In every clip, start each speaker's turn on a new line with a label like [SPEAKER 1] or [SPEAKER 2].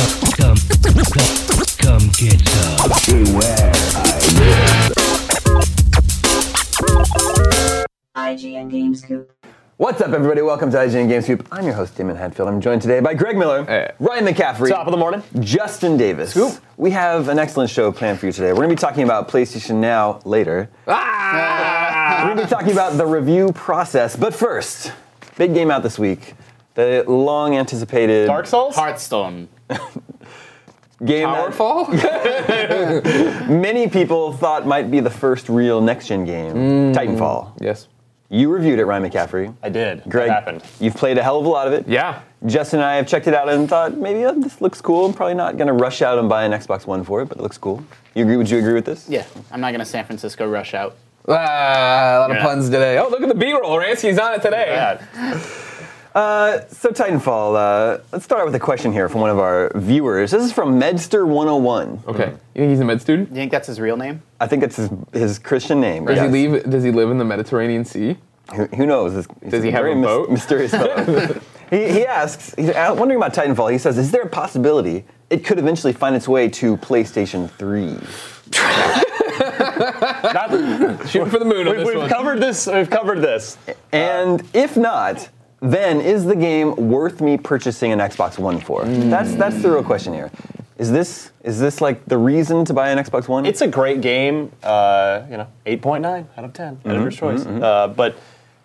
[SPEAKER 1] Come, come, come, come get some.
[SPEAKER 2] IGN Game Scoop.
[SPEAKER 3] What's up, everybody? Welcome to IGN Game Scoop. I'm your host, Damon Hatfield. I'm joined today by Greg Miller,
[SPEAKER 4] Hey.
[SPEAKER 3] Ryan McCaffrey,
[SPEAKER 4] Top of the morning.
[SPEAKER 3] Justin Davis.
[SPEAKER 4] Scoop.
[SPEAKER 3] We have an excellent show planned for you today. We're going to be talking about PlayStation Now later.
[SPEAKER 4] Ah!
[SPEAKER 3] We're going to be talking about the review process. But first, big game out this week. The long anticipated
[SPEAKER 4] Dark Souls?
[SPEAKER 5] Hearthstone.
[SPEAKER 3] game that
[SPEAKER 4] Powerful?
[SPEAKER 3] many people thought might be the first real next gen game,
[SPEAKER 4] Mm.
[SPEAKER 3] Titanfall.
[SPEAKER 4] yes.
[SPEAKER 3] You reviewed it, Ryan McCaffrey.
[SPEAKER 4] I did.
[SPEAKER 3] Greg,
[SPEAKER 4] What happened?
[SPEAKER 3] you've played a hell of a lot of it.
[SPEAKER 4] Yeah.
[SPEAKER 3] Justin and I have checked it out and thought maybe uh, this looks cool. I'm probably not gonna rush out and buy an Xbox One for it, but it looks cool. You agree? Would you agree with this?
[SPEAKER 5] Yeah, I'm not gonna San Francisco rush out.
[SPEAKER 4] Ah, a lot of puns today. Oh, look at the B-roll. Ransky's on it today.
[SPEAKER 5] Yeah.
[SPEAKER 3] Uh, so Titanfall. Uh, let's start out with a question here from one of our viewers. This is from Medster101.
[SPEAKER 4] Okay. You think he's a med student?
[SPEAKER 5] You think that's his real name?
[SPEAKER 3] I think it's his, his Christian name.
[SPEAKER 4] Does
[SPEAKER 3] yes.
[SPEAKER 4] he leave? Does he live in the Mediterranean Sea?
[SPEAKER 3] Who, who knows? This- he's
[SPEAKER 4] Does he have
[SPEAKER 3] very
[SPEAKER 4] a boat?
[SPEAKER 3] mysterious fellow. he, he asks. He's uh, wondering about Titanfall. He says, "Is there a possibility it could eventually find its way to PlayStation 3?"
[SPEAKER 4] Shooting for the moon
[SPEAKER 6] We've,
[SPEAKER 4] this
[SPEAKER 6] we've
[SPEAKER 4] one.
[SPEAKER 6] covered this. We've covered this.
[SPEAKER 3] And if not, then is the game worth me purchasing an Xbox One for? That's that's the real question here. Is this is this like the reason to buy an Xbox One?
[SPEAKER 6] It's a great game. Uh, you know, 8.9 out of 10.
[SPEAKER 3] Mm-hmm,
[SPEAKER 6] Editor's choice. Uh, but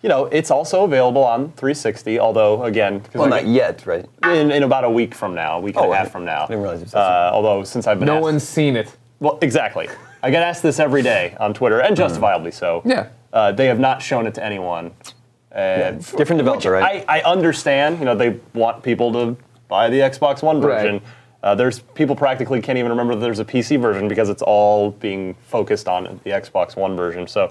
[SPEAKER 6] you know, it's also available on 360. Although again,
[SPEAKER 3] well,
[SPEAKER 6] I
[SPEAKER 3] not yet, right?
[SPEAKER 6] in, in about a week from now, a week and
[SPEAKER 3] Oh,
[SPEAKER 6] a half
[SPEAKER 3] okay.
[SPEAKER 6] from now.
[SPEAKER 3] I didn't realize it was that
[SPEAKER 6] Uh, although since I've been
[SPEAKER 4] No
[SPEAKER 6] asked,
[SPEAKER 4] one's seen it.
[SPEAKER 6] well, exactly. I get asked this every day on Twitter, and justifiably so.
[SPEAKER 4] Yeah.
[SPEAKER 6] Uh, they have not shown it to anyone. Uh,
[SPEAKER 3] Different developer, right?
[SPEAKER 6] I, I understand. You know, they want people to buy the Xbox One version.
[SPEAKER 4] Right.
[SPEAKER 6] Uh, there's people practically can't even remember that there's a PC version because it's all being focused on the Xbox One version. So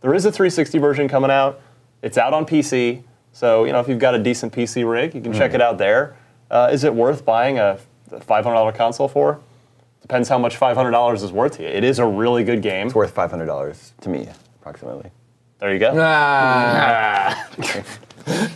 [SPEAKER 6] there is a 360 version coming out. It's out on PC. So you know, if you've got a decent PC rig, you can
[SPEAKER 3] Mm.
[SPEAKER 6] check it out there. Uh, is it worth buying a $500 console for? Depends how much $500 is worth to you. It is a really good game.
[SPEAKER 3] It's worth five hundred dollars to me, approximately.
[SPEAKER 6] There you go.
[SPEAKER 4] Ah.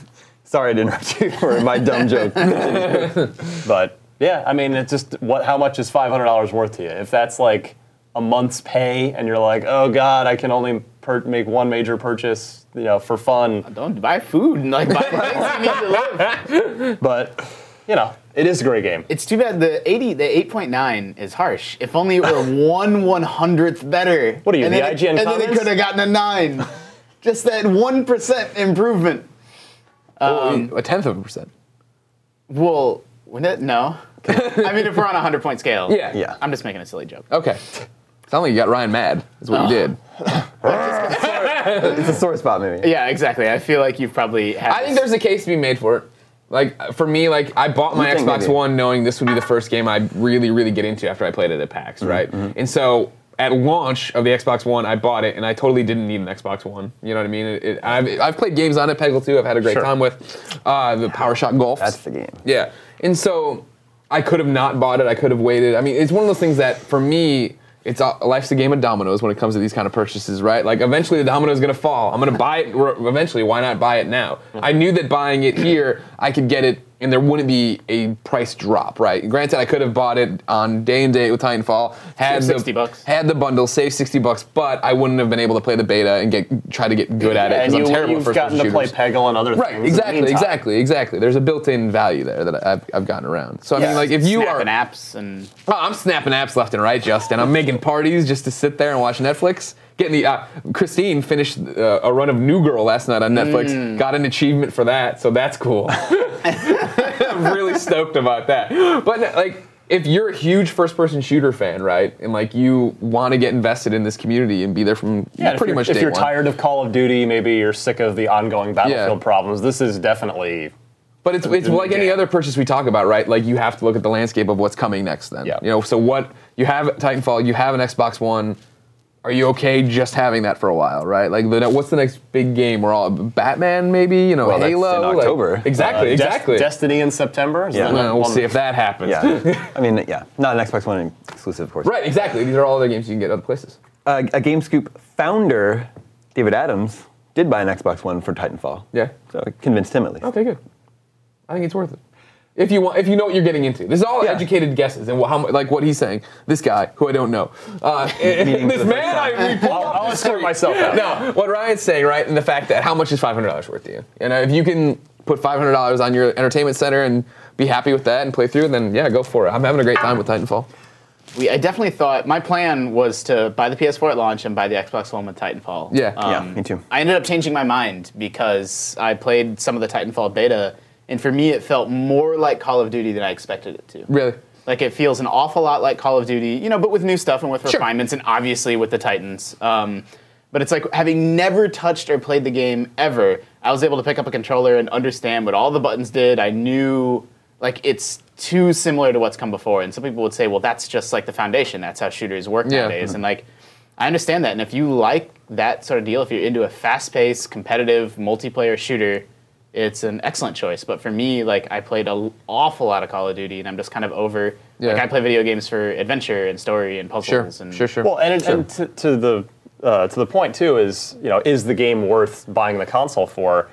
[SPEAKER 3] Sorry to interrupt you for my dumb joke.
[SPEAKER 6] But yeah, I mean, it's just what? How much is five hundred dollars worth to you? If that's like a month's pay, and you're like, oh god, I can only per- make one major purchase, you know, for fun.
[SPEAKER 5] Don't buy food and like buy things you need to live.
[SPEAKER 6] But you know, it is a great game.
[SPEAKER 5] It's too bad the 80, the 8.9 is harsh. If only it were one one hundredth better.
[SPEAKER 6] What are you,
[SPEAKER 5] and
[SPEAKER 6] the
[SPEAKER 5] then it-
[SPEAKER 6] IGN
[SPEAKER 5] And then it could have gotten a nine. Just that one percent improvement.
[SPEAKER 4] a tenth of a percent.
[SPEAKER 5] Well, when it, no. I mean, if we're on a 100 point scale,
[SPEAKER 4] Yeah.
[SPEAKER 7] Yeah.
[SPEAKER 5] I'm just making a silly joke.
[SPEAKER 4] Okay. Sound like you got Ryan mad. Is what you did.
[SPEAKER 7] It's a sore spot, maybe.
[SPEAKER 5] Yeah, exactly. I feel like you've probably had.
[SPEAKER 4] I think there's a case to be made for it. Like for me, like I bought my
[SPEAKER 7] You think
[SPEAKER 4] Xbox
[SPEAKER 7] maybe?
[SPEAKER 4] One knowing this would be the first game I'd really, really get into after I played it at PAX,
[SPEAKER 7] Mm-hmm,
[SPEAKER 4] right? And so at launch of the Xbox One, I bought it, and I totally didn't need an Xbox One. You know what I mean? It, it, I've, I've played games on it, Peggle 2. I've had a great
[SPEAKER 6] Sure.
[SPEAKER 4] time with uh, the Powerstar Golf.
[SPEAKER 7] That's the game.
[SPEAKER 4] Yeah. And so I could have not bought it. I could have waited. I mean, it's one of those things that for me, it's a, life's a game of dominoes when it comes to these kind of purchases, right? Like eventually the domino is going to fall. I'm going to buy it eventually. Why not buy it now? I knew that buying it here, I could get it and there wouldn't be a price drop, right? Granted, I could have bought it on day and date with Titanfall, had
[SPEAKER 5] Save
[SPEAKER 4] the
[SPEAKER 5] 60 bucks.
[SPEAKER 4] had the bundle, save 60 bucks, but I wouldn't have been able to play the beta and get try to get good at it
[SPEAKER 6] and
[SPEAKER 4] because I'm terrible at
[SPEAKER 6] you've
[SPEAKER 4] first
[SPEAKER 6] gotten to play
[SPEAKER 4] shooters.
[SPEAKER 6] Peggle and other
[SPEAKER 4] Right,
[SPEAKER 6] things. in the
[SPEAKER 4] exactly,
[SPEAKER 6] meantime.
[SPEAKER 4] exactly, exactly. There's a built-in value there that I've, I've gotten around. So I mean, like if you are,
[SPEAKER 5] snapping apps and
[SPEAKER 4] Oh, I'm snapping apps left and right, Justin. I'm making parties just to sit there and watch Netflix. Getting the uh, Christine finished uh, a run of New Girl last night on Netflix.
[SPEAKER 5] Mm.
[SPEAKER 4] Got an achievement for that, so that's cool. I'm really stoked about that. But like, if you're a huge first-person shooter fan, right, and like you want to get invested in this community and be there from
[SPEAKER 6] Yeah,
[SPEAKER 4] pretty
[SPEAKER 6] you're-
[SPEAKER 4] much
[SPEAKER 6] If you're
[SPEAKER 4] one.
[SPEAKER 6] tired of Call of Duty, maybe you're sick of the ongoing battlefield problems. This is definitely
[SPEAKER 4] But it's, it's like any other purchase we talk about, right? Like you have to look at the landscape of what's coming next. Then,
[SPEAKER 6] Yeah.
[SPEAKER 4] you know. So what you have Titanfall, you have an Xbox One. Are you okay just having that for a while, right? Like, the, what's the next big game? We're all Batman, maybe. You know,
[SPEAKER 7] Well,
[SPEAKER 4] Halo.
[SPEAKER 7] in
[SPEAKER 4] like-
[SPEAKER 7] October.
[SPEAKER 4] exactly,
[SPEAKER 6] uh,
[SPEAKER 4] exactly.
[SPEAKER 6] Destiny in September. Is
[SPEAKER 7] Yeah.
[SPEAKER 6] that
[SPEAKER 4] Well, see if that happens.
[SPEAKER 7] Yeah. I mean, yeah, not an Xbox One exclusive, of course.
[SPEAKER 4] right, exactly. These are all other games you can get other places.
[SPEAKER 7] Uh, a GameScoop founder, David Adams, did buy an Xbox One for Titanfall.
[SPEAKER 4] Yeah.
[SPEAKER 7] So it convinced him at least.
[SPEAKER 4] Okay, good. I think it's worth it. If you want, if you know what you're getting into, this is all
[SPEAKER 7] Yeah.
[SPEAKER 4] educated guesses and how mu- like what he's saying. This guy who I don't know, uh, this man I we pulled
[SPEAKER 6] I'll,
[SPEAKER 4] up
[SPEAKER 6] I'll
[SPEAKER 4] the
[SPEAKER 6] escort
[SPEAKER 4] street.
[SPEAKER 6] myself out.
[SPEAKER 4] No, what Ryan's saying, right, and the fact that how much is five hundred dollars worth to you? And uh, if you can put five hundred dollars on your entertainment center and be happy with that and play through, then yeah, go for it. I'm having a great time with Titanfall.
[SPEAKER 5] we, I definitely thought my plan was to buy the PS4 at launch and buy the Xbox One with Titanfall.
[SPEAKER 4] Yeah.
[SPEAKER 7] Yeah, me too.
[SPEAKER 5] I ended up changing my mind because I played some of the Titanfall beta, and for me, it felt more like Call of Duty than I expected it to.
[SPEAKER 4] Really?
[SPEAKER 5] Like it feels an awful lot like Call of Duty, you know, but with new stuff and with
[SPEAKER 4] Sure.
[SPEAKER 5] refinements, and obviously with the Titans. Um, but it's like having never touched or played the game ever, I was able to pick up a controller and understand what all the buttons did. I knew like it's too similar to what's come before. And some people would say, well, that's just like the foundation. That's how shooters work
[SPEAKER 4] Yeah.
[SPEAKER 5] nowadays. And like, I understand that. And if you like that sort of deal, if you're into a fast-paced, competitive multiplayer shooter, it's an excellent choice. But for me, like I played an awful lot of Call of Duty, and I'm just kind of over.
[SPEAKER 4] Yeah.
[SPEAKER 5] Like I play video games for adventure and story and
[SPEAKER 4] Sure,
[SPEAKER 5] puzzles. And
[SPEAKER 4] sure, sure.
[SPEAKER 6] Well, and, it, and to, to the uh, to the point too is you know is the game worth buying the console for?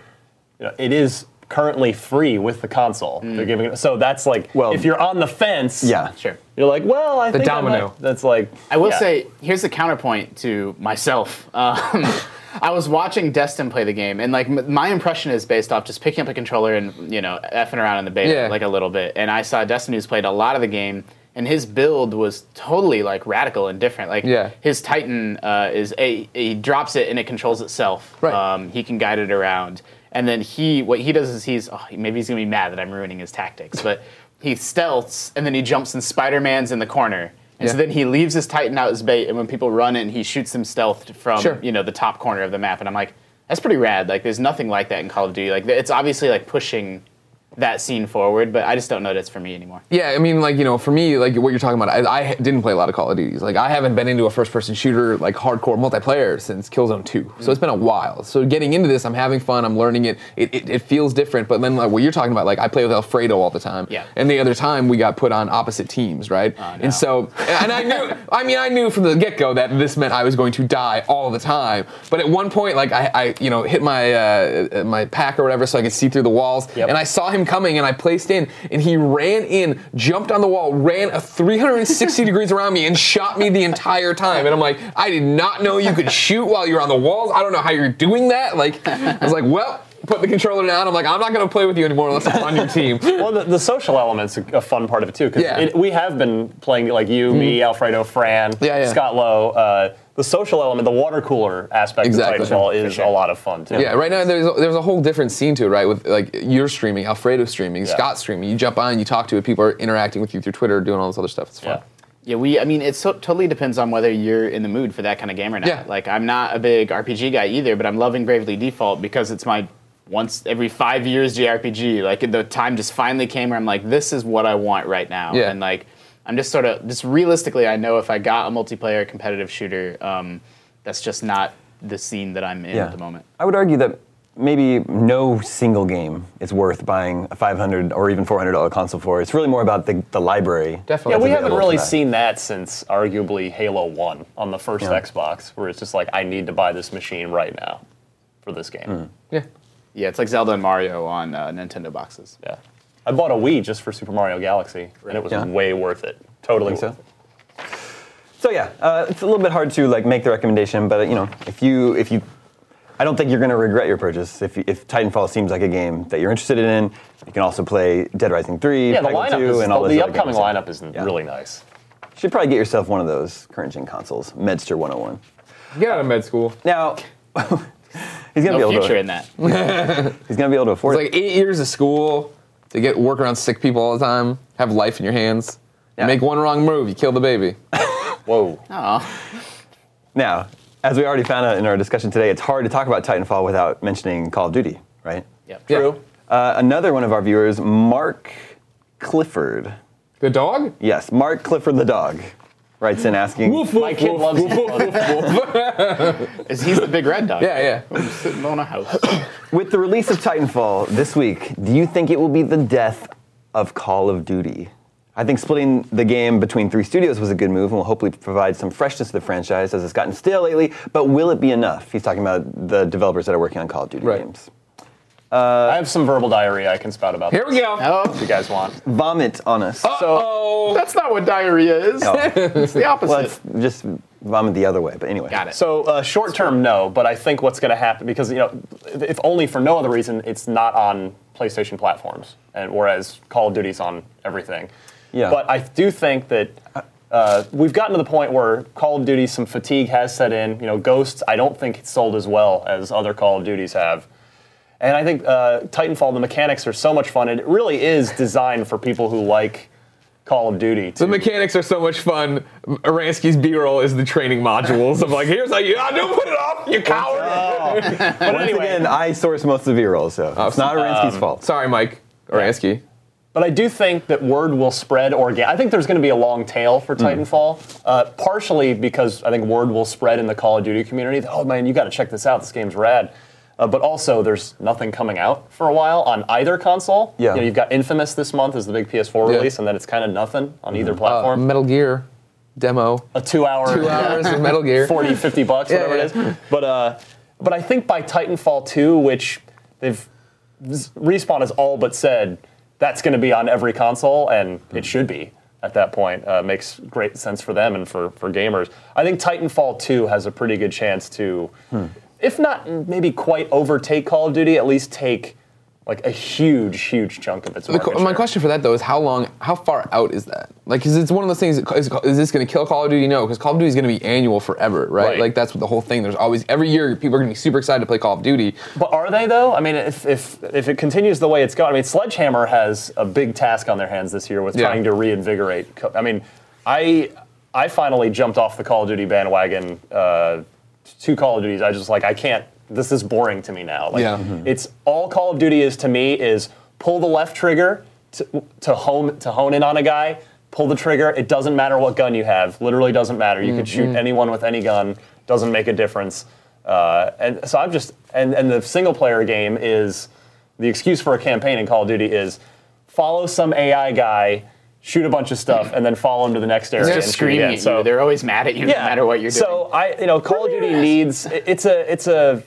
[SPEAKER 6] You know, it is currently free with the console. They're giving it, so that's like
[SPEAKER 7] Well-
[SPEAKER 6] if you're on the fence,
[SPEAKER 7] Yeah.
[SPEAKER 5] Sure.
[SPEAKER 6] you're like, well, I
[SPEAKER 4] The
[SPEAKER 6] think I
[SPEAKER 4] domino.
[SPEAKER 6] might- that's like
[SPEAKER 5] I will
[SPEAKER 6] yeah.
[SPEAKER 5] say, here's the counterpoint to myself. Um, I was watching Destin play the game, and like m- my impression is based off just picking up a controller and you know effing around in the beta
[SPEAKER 4] Yeah.
[SPEAKER 5] like a little bit. And I saw Destin who's played a lot of the game, and his build was totally like radical and different. Like
[SPEAKER 4] Yeah.
[SPEAKER 5] his Titan uh, is a he drops it and it controls itself.
[SPEAKER 4] Right.
[SPEAKER 5] Um, he can guide it around, and then he what he does is he's oh, maybe he's gonna be mad that I'm ruining his tactics, but he stealths and then he jumps and Spider Man's in the corner. And so then he leaves his Titan out as bait, and when people run in, he shoots them stealthed from
[SPEAKER 4] Sure.
[SPEAKER 5] you know the top corner of the map. And I'm like, that's pretty rad. Like, there's nothing like that in Call of Duty. Like, it's obviously like pushing that scene forward, but I just don't know that it's for me anymore.
[SPEAKER 4] Yeah, I mean, like you know, for me, like what you're talking about, I, I didn't play a lot of Call of Duties. Like I haven't been into a first-person shooter like hardcore multiplayer since Killzone 2. So it's been a while. So getting into this, I'm having fun. I'm learning it. It, it, it feels different. But then like what you're talking about, like I play with Alfredo all the time.
[SPEAKER 5] Yeah.
[SPEAKER 4] And the other time we got put on opposite teams, right?
[SPEAKER 5] no.
[SPEAKER 4] And so, and I knew, I mean, I knew from the get-go that this meant I was going to die all the time. But at one point, like I, I you know, hit my uh, my pack or whatever so I could see through the walls,
[SPEAKER 6] Yep.
[SPEAKER 4] and I saw him coming, and I placed in, and he ran in, jumped on the wall, ran a 360 degrees around me, and shot me the entire time. And I'm like, I did not know you could shoot while you're on the walls. I don't know how you're doing that. Like, I was like, well. put the controller down. I'm like, I'm not gonna play with you anymore unless I'm on your team.
[SPEAKER 6] Well, the, the social element's a, a fun part of it too, because
[SPEAKER 4] Yeah.
[SPEAKER 6] we have been playing like you, me, Alfredo, Fran,
[SPEAKER 4] Yeah, yeah.
[SPEAKER 6] Scott Lowe. Uh, the social element, the water cooler aspect
[SPEAKER 4] Exactly.
[SPEAKER 6] of Titanfall is a lot of fun too.
[SPEAKER 4] Yeah, right now there's a, there's a whole different scene to it, right? With like you're streaming, Alfredo streaming, Scott streaming. You jump on, you talk to it, people are interacting with you through Twitter, doing all this other stuff. It's fun.
[SPEAKER 6] Yeah.
[SPEAKER 5] Yeah, we. I mean, it so, totally depends on whether you're in the mood for that kind of game or not.
[SPEAKER 4] Yeah.
[SPEAKER 5] Like, I'm not a big RPG guy either, but I'm loving Bravely Default because it's my once every five years JRPG. Like, the time just finally came where I'm like, this is what I want right now.
[SPEAKER 4] Yeah.
[SPEAKER 5] And like, I'm just sort of just realistically, I know if I got a multiplayer competitive shooter, um, that's just not the scene that I'm in
[SPEAKER 7] Yeah.
[SPEAKER 5] at the moment.
[SPEAKER 7] I would argue that maybe no single game is worth buying a 500 or even 400 dollar console for. It's really more about the, the library.
[SPEAKER 4] Definitely.
[SPEAKER 6] Yeah, we haven't really
[SPEAKER 7] for that.
[SPEAKER 6] seen that since arguably Halo 1 on the first
[SPEAKER 7] Yeah.
[SPEAKER 6] Xbox, where it's just like, I need to buy this machine right now for this game.
[SPEAKER 4] Yeah.
[SPEAKER 5] Yeah, it's like Zelda and Mario on uh, Nintendo boxes.
[SPEAKER 6] Yeah. I bought a Wii just for Super Mario Galaxy, and it was
[SPEAKER 7] Yeah.
[SPEAKER 6] way worth it. Totally worth
[SPEAKER 7] so?
[SPEAKER 6] it.
[SPEAKER 7] So yeah, uh, it's a little bit hard to like make the recommendation, but you know, if you if you, I don't think you're going to regret your purchase if you- if Titanfall seems like a game that you're interested in. You can also play Dead Rising 3,
[SPEAKER 6] Yeah, the
[SPEAKER 7] Peggle
[SPEAKER 6] lineup
[SPEAKER 7] 2,
[SPEAKER 6] is,
[SPEAKER 7] and all
[SPEAKER 6] the,
[SPEAKER 7] those
[SPEAKER 6] the
[SPEAKER 7] other
[SPEAKER 6] upcoming
[SPEAKER 7] games.
[SPEAKER 6] lineup is
[SPEAKER 7] Yeah.
[SPEAKER 6] really nice.
[SPEAKER 7] You should probably get yourself one of those current gen consoles, Medster 101.
[SPEAKER 4] Get out of med school.
[SPEAKER 7] Now, he's gonna
[SPEAKER 5] No
[SPEAKER 7] be able
[SPEAKER 5] future
[SPEAKER 7] to.
[SPEAKER 5] in that.
[SPEAKER 7] He's gonna be able to afford
[SPEAKER 4] It's like eight years of school to get work around sick people all the time, have life in your hands.
[SPEAKER 7] Yeah.
[SPEAKER 4] Make one wrong move, you kill the baby.
[SPEAKER 6] Whoa.
[SPEAKER 5] Oh,
[SPEAKER 7] Now, as we already found out in our discussion today, it's hard to talk about Titanfall without mentioning Call of Duty, right?
[SPEAKER 5] yep.
[SPEAKER 4] True.
[SPEAKER 7] Uh, another one of our viewers, Mark Clifford.
[SPEAKER 4] The dog?
[SPEAKER 7] Yes, Mark Clifford the dog writes in asking.
[SPEAKER 6] My kid loves
[SPEAKER 5] Is he's the big red dog?
[SPEAKER 4] Yeah, yeah.
[SPEAKER 5] I'm Sitting on a house.
[SPEAKER 7] With the release of Titanfall this week, do you think it will be the death of Call of Duty? I think splitting the game between three studios was a good move and will hopefully provide some freshness to the franchise as it's gotten stale lately, but will it be enough? He's talking about the developers that are working on Call of Duty
[SPEAKER 4] Right.
[SPEAKER 7] games.
[SPEAKER 6] I have some verbal diarrhea I can spout about.
[SPEAKER 4] Here we
[SPEAKER 6] this,
[SPEAKER 4] go.
[SPEAKER 6] If
[SPEAKER 5] Oh,
[SPEAKER 6] you guys want.
[SPEAKER 7] Vomit on us.
[SPEAKER 4] Oh,
[SPEAKER 5] that's not what diarrhea is. it's the opposite.
[SPEAKER 7] Let's just vomit the other way, but anyway.
[SPEAKER 5] Got it.
[SPEAKER 6] So uh, short term, no, but I think what's going to happen because you know, if only for no other reason, it's not on PlayStation platforms, and whereas Call of Duty's on everything.
[SPEAKER 7] Yeah.
[SPEAKER 6] But I do think that uh, we've gotten to the point where Call of Duty, some fatigue has set in. You know, Ghosts, I don't think it's sold as well as other Call of Duties have. And I think uh, Titanfall, the mechanics are so much fun. and It really is designed for people who like Call of Duty.
[SPEAKER 4] The mechanics are so much fun. Aransky's B-roll is the training modules of like, here's how you, ah, don't put it off, you coward.
[SPEAKER 6] but
[SPEAKER 7] Once
[SPEAKER 6] anyway,
[SPEAKER 7] again, I source most of the B-rolls, so it's not Aransky's fault.
[SPEAKER 4] Sorry, Mike Aransky.
[SPEAKER 6] But I do think that word will spread organic. I think there's going to be a long tail for
[SPEAKER 7] Hmm.
[SPEAKER 6] Titanfall, uh, partially because I think word will spread in the Call of Duty community. Oh man, you got to check this out. This game's rad. Uh, but also, there's nothing coming out for a while on either console.
[SPEAKER 7] Yeah.
[SPEAKER 6] You know, you've got Infamous this month as the big PS4
[SPEAKER 4] Yeah.
[SPEAKER 6] release, and then it's kind of nothing on either
[SPEAKER 4] Uh,
[SPEAKER 6] platform.
[SPEAKER 4] Metal Gear demo.
[SPEAKER 6] a two-hour,
[SPEAKER 4] Two hours of Metal Gear.
[SPEAKER 6] 40, 50 bucks,
[SPEAKER 4] Yeah,
[SPEAKER 6] whatever it
[SPEAKER 4] yeah.
[SPEAKER 6] is. But uh, but I think by Titanfall 2, which they've respawn has all but said that's going to be on every console, and it should be at that point. Uh, makes great sense for them and for for gamers. I think Titanfall 2 has a pretty good chance to, if not maybe quite overtake Call of Duty, at least take like a huge, huge chunk of its
[SPEAKER 4] The,
[SPEAKER 6] market
[SPEAKER 4] my
[SPEAKER 6] share.
[SPEAKER 4] question for that though is how long, how far out is that? Like, because it's one of those things. Is, is this going to kill Call of Duty? No, because Call of Duty is going to be annual forever, right?
[SPEAKER 6] Right.
[SPEAKER 4] Like that's what the whole thing. There's always every year people are going to be super excited to play Call of Duty.
[SPEAKER 6] But are they though? I mean, if, if if it continues the way it's going, I mean, Sledgehammer has a big task on their hands this year with
[SPEAKER 4] Yeah.
[SPEAKER 6] trying to reinvigorate. I mean, I I finally jumped off the Call of Duty bandwagon. Uh, two Call of Duties, I just like I can't. This is boring to me now. Like,
[SPEAKER 4] Yeah. Mhm.
[SPEAKER 6] it's all Call of Duty is to me is pull the left trigger to, to hone to hone in on a guy. Pull the trigger. It doesn't matter what gun you have. Literally doesn't matter. You could shoot anyone with any gun. Doesn't make a difference. Uh, and so I'm just and and the single player game is the excuse for a campaign in Call of Duty is follow some AI guy, shoot a bunch of stuff, and then follow him to the next area.
[SPEAKER 5] They're
[SPEAKER 6] and
[SPEAKER 5] just
[SPEAKER 6] shoot again.
[SPEAKER 5] screaming at you. They're always mad at you no matter what you're doing.
[SPEAKER 6] So I, you know, Call of Duty needs. It's a, it's a,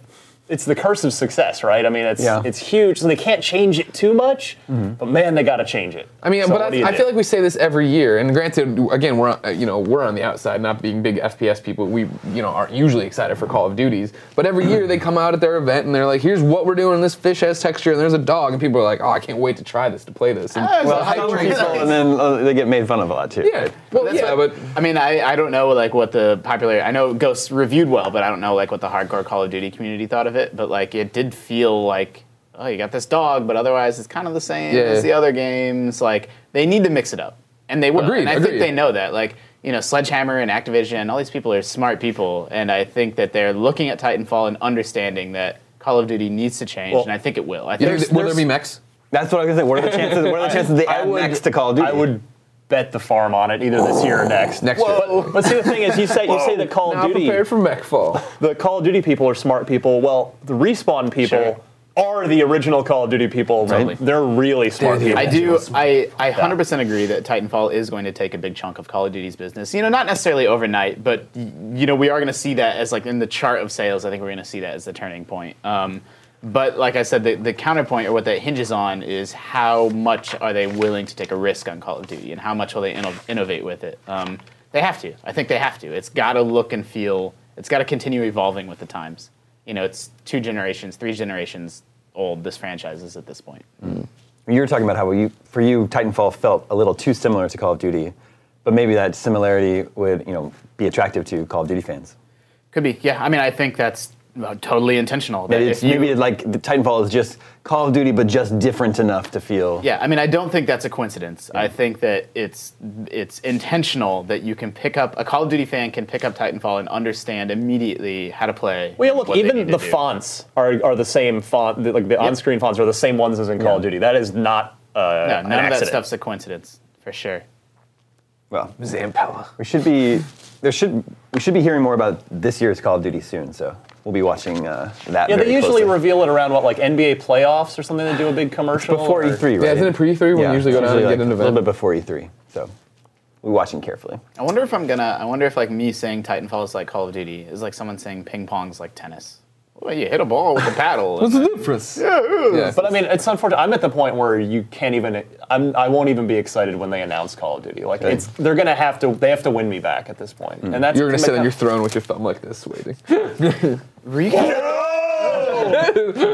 [SPEAKER 6] it's the curse of success, right? I mean, it's
[SPEAKER 7] Yeah.
[SPEAKER 6] it's huge, and they can't change it too much. But man, they got to change it.
[SPEAKER 4] I mean,
[SPEAKER 6] So
[SPEAKER 4] but
[SPEAKER 6] what do you
[SPEAKER 4] I, I feel like we say this every year. And granted, again, we're on- uh, you know we're on the outside, not being big FPS people. We you know aren't usually excited for Call of Duties. But every year they come out at their event and they're like, "Here's what we're doing. This fish has texture, and there's a dog." And people are like, "Oh, I can't wait to try this to play this." And,
[SPEAKER 7] Well,
[SPEAKER 5] hype
[SPEAKER 7] some
[SPEAKER 5] train.
[SPEAKER 7] people, and then uh, they get made fun of a lot too.
[SPEAKER 4] yeah, well,
[SPEAKER 5] That's
[SPEAKER 4] yeah,
[SPEAKER 5] what-
[SPEAKER 4] but
[SPEAKER 5] I mean, I, I don't know like what the popular. I know Ghosts reviewed well, but I don't know like what the hardcore Call of Duty community thought of it. But like, it did feel like, oh, you got this dog, but otherwise it's kind of the same
[SPEAKER 4] Yeah.
[SPEAKER 5] as the other games. Like, they need to mix it up, and they will.
[SPEAKER 4] Agreed,
[SPEAKER 5] and I
[SPEAKER 4] agreed.
[SPEAKER 5] think they know that. Like, you know, Sledgehammer and Activision, all these people are smart people, and I think that they're looking at Titanfall and understanding that Call of Duty needs to change,
[SPEAKER 6] Well,
[SPEAKER 5] and I think it will. I think
[SPEAKER 4] think that- will there be mechs?
[SPEAKER 7] That's what I was gonna say. What are the chances? What are the chances they
[SPEAKER 6] I
[SPEAKER 7] add
[SPEAKER 6] would-
[SPEAKER 7] next to Call of Duty?
[SPEAKER 6] I would bet the farm on it either this year or next.
[SPEAKER 4] Next year.
[SPEAKER 6] But, but see, the thing is, you say you say that Call of
[SPEAKER 4] Not
[SPEAKER 6] Duty,
[SPEAKER 4] prepared for mech fall.
[SPEAKER 6] the Call of Duty people are smart people. Well, the respawn people
[SPEAKER 5] Sure.
[SPEAKER 6] are the original Call of Duty people.
[SPEAKER 5] Totally.
[SPEAKER 6] They're really smart people.
[SPEAKER 5] I do. I, I 100% agree that Titanfall is going to take a big chunk of Call of Duty's business. You know, not necessarily overnight, but you know, we are going to see that as like in the chart of sales. I think we're going to see that as the turning point. Um, but like I said, the, the counterpoint or what that hinges on is how much are they willing to take a risk on Call of Duty and how much will they inno- innovate with it. Um, they have to. I think they have to. It's got to look and feel. It's got to continue evolving with the times. You know, it's two generations, three generations old. This franchise is at this point.
[SPEAKER 7] You were talking about how you, for you, Titanfall felt a little too similar to Call of Duty, but maybe that similarity would, you know, be attractive to Call of Duty fans.
[SPEAKER 5] Could be, yeah. I mean, I think that's totally intentional. that
[SPEAKER 7] Maybe, it's,
[SPEAKER 5] you-
[SPEAKER 7] maybe like the Titanfall is just Call of Duty, but just different enough to feel.
[SPEAKER 5] yeah, I mean, I don't think that's a coincidence. I think that it's it's intentional that you can pick up a Call of Duty fan can pick up Titanfall and understand immediately how to play.
[SPEAKER 6] Well, yeah, look, even the
[SPEAKER 5] do.
[SPEAKER 6] fonts are, are the same font. Like the on-screen fonts are the same ones as in Call of Duty. That is not uh,
[SPEAKER 5] No,
[SPEAKER 6] an
[SPEAKER 5] none of that stuff's a coincidence for sure.
[SPEAKER 7] Well,
[SPEAKER 4] Zampella.
[SPEAKER 7] we should be there should we should be hearing more about this year's Call of Duty soon. So we'll be watching uh, that.
[SPEAKER 6] Yeah, they usually
[SPEAKER 7] closely.
[SPEAKER 6] reveal it around what, like NBA playoffs or something. They do a big commercial
[SPEAKER 7] before E3, right?
[SPEAKER 4] Yeah, isn't it pre-E3 when you usually go
[SPEAKER 7] it's
[SPEAKER 4] down and
[SPEAKER 7] like
[SPEAKER 4] get an
[SPEAKER 7] a little bit before E3. So we're watching carefully.
[SPEAKER 5] I wonder if I'm gonna. I wonder if like me saying Titanfall is like Call of Duty is like someone saying ping pong's like tennis. Well, you hit a ball with a paddle.
[SPEAKER 4] What's
[SPEAKER 5] and
[SPEAKER 4] the difference? Yeah,
[SPEAKER 6] But I mean, it's unfortunate. I'm at the point where you can't even. I'm. I won't even be excited when they announce Call of Duty. Like
[SPEAKER 7] Okay.
[SPEAKER 6] it's. They're gonna have to. They have to win me back at this point. And that's.
[SPEAKER 4] You're gonna sit on your throne with your thumb like this, waiting.
[SPEAKER 5] Were you guys,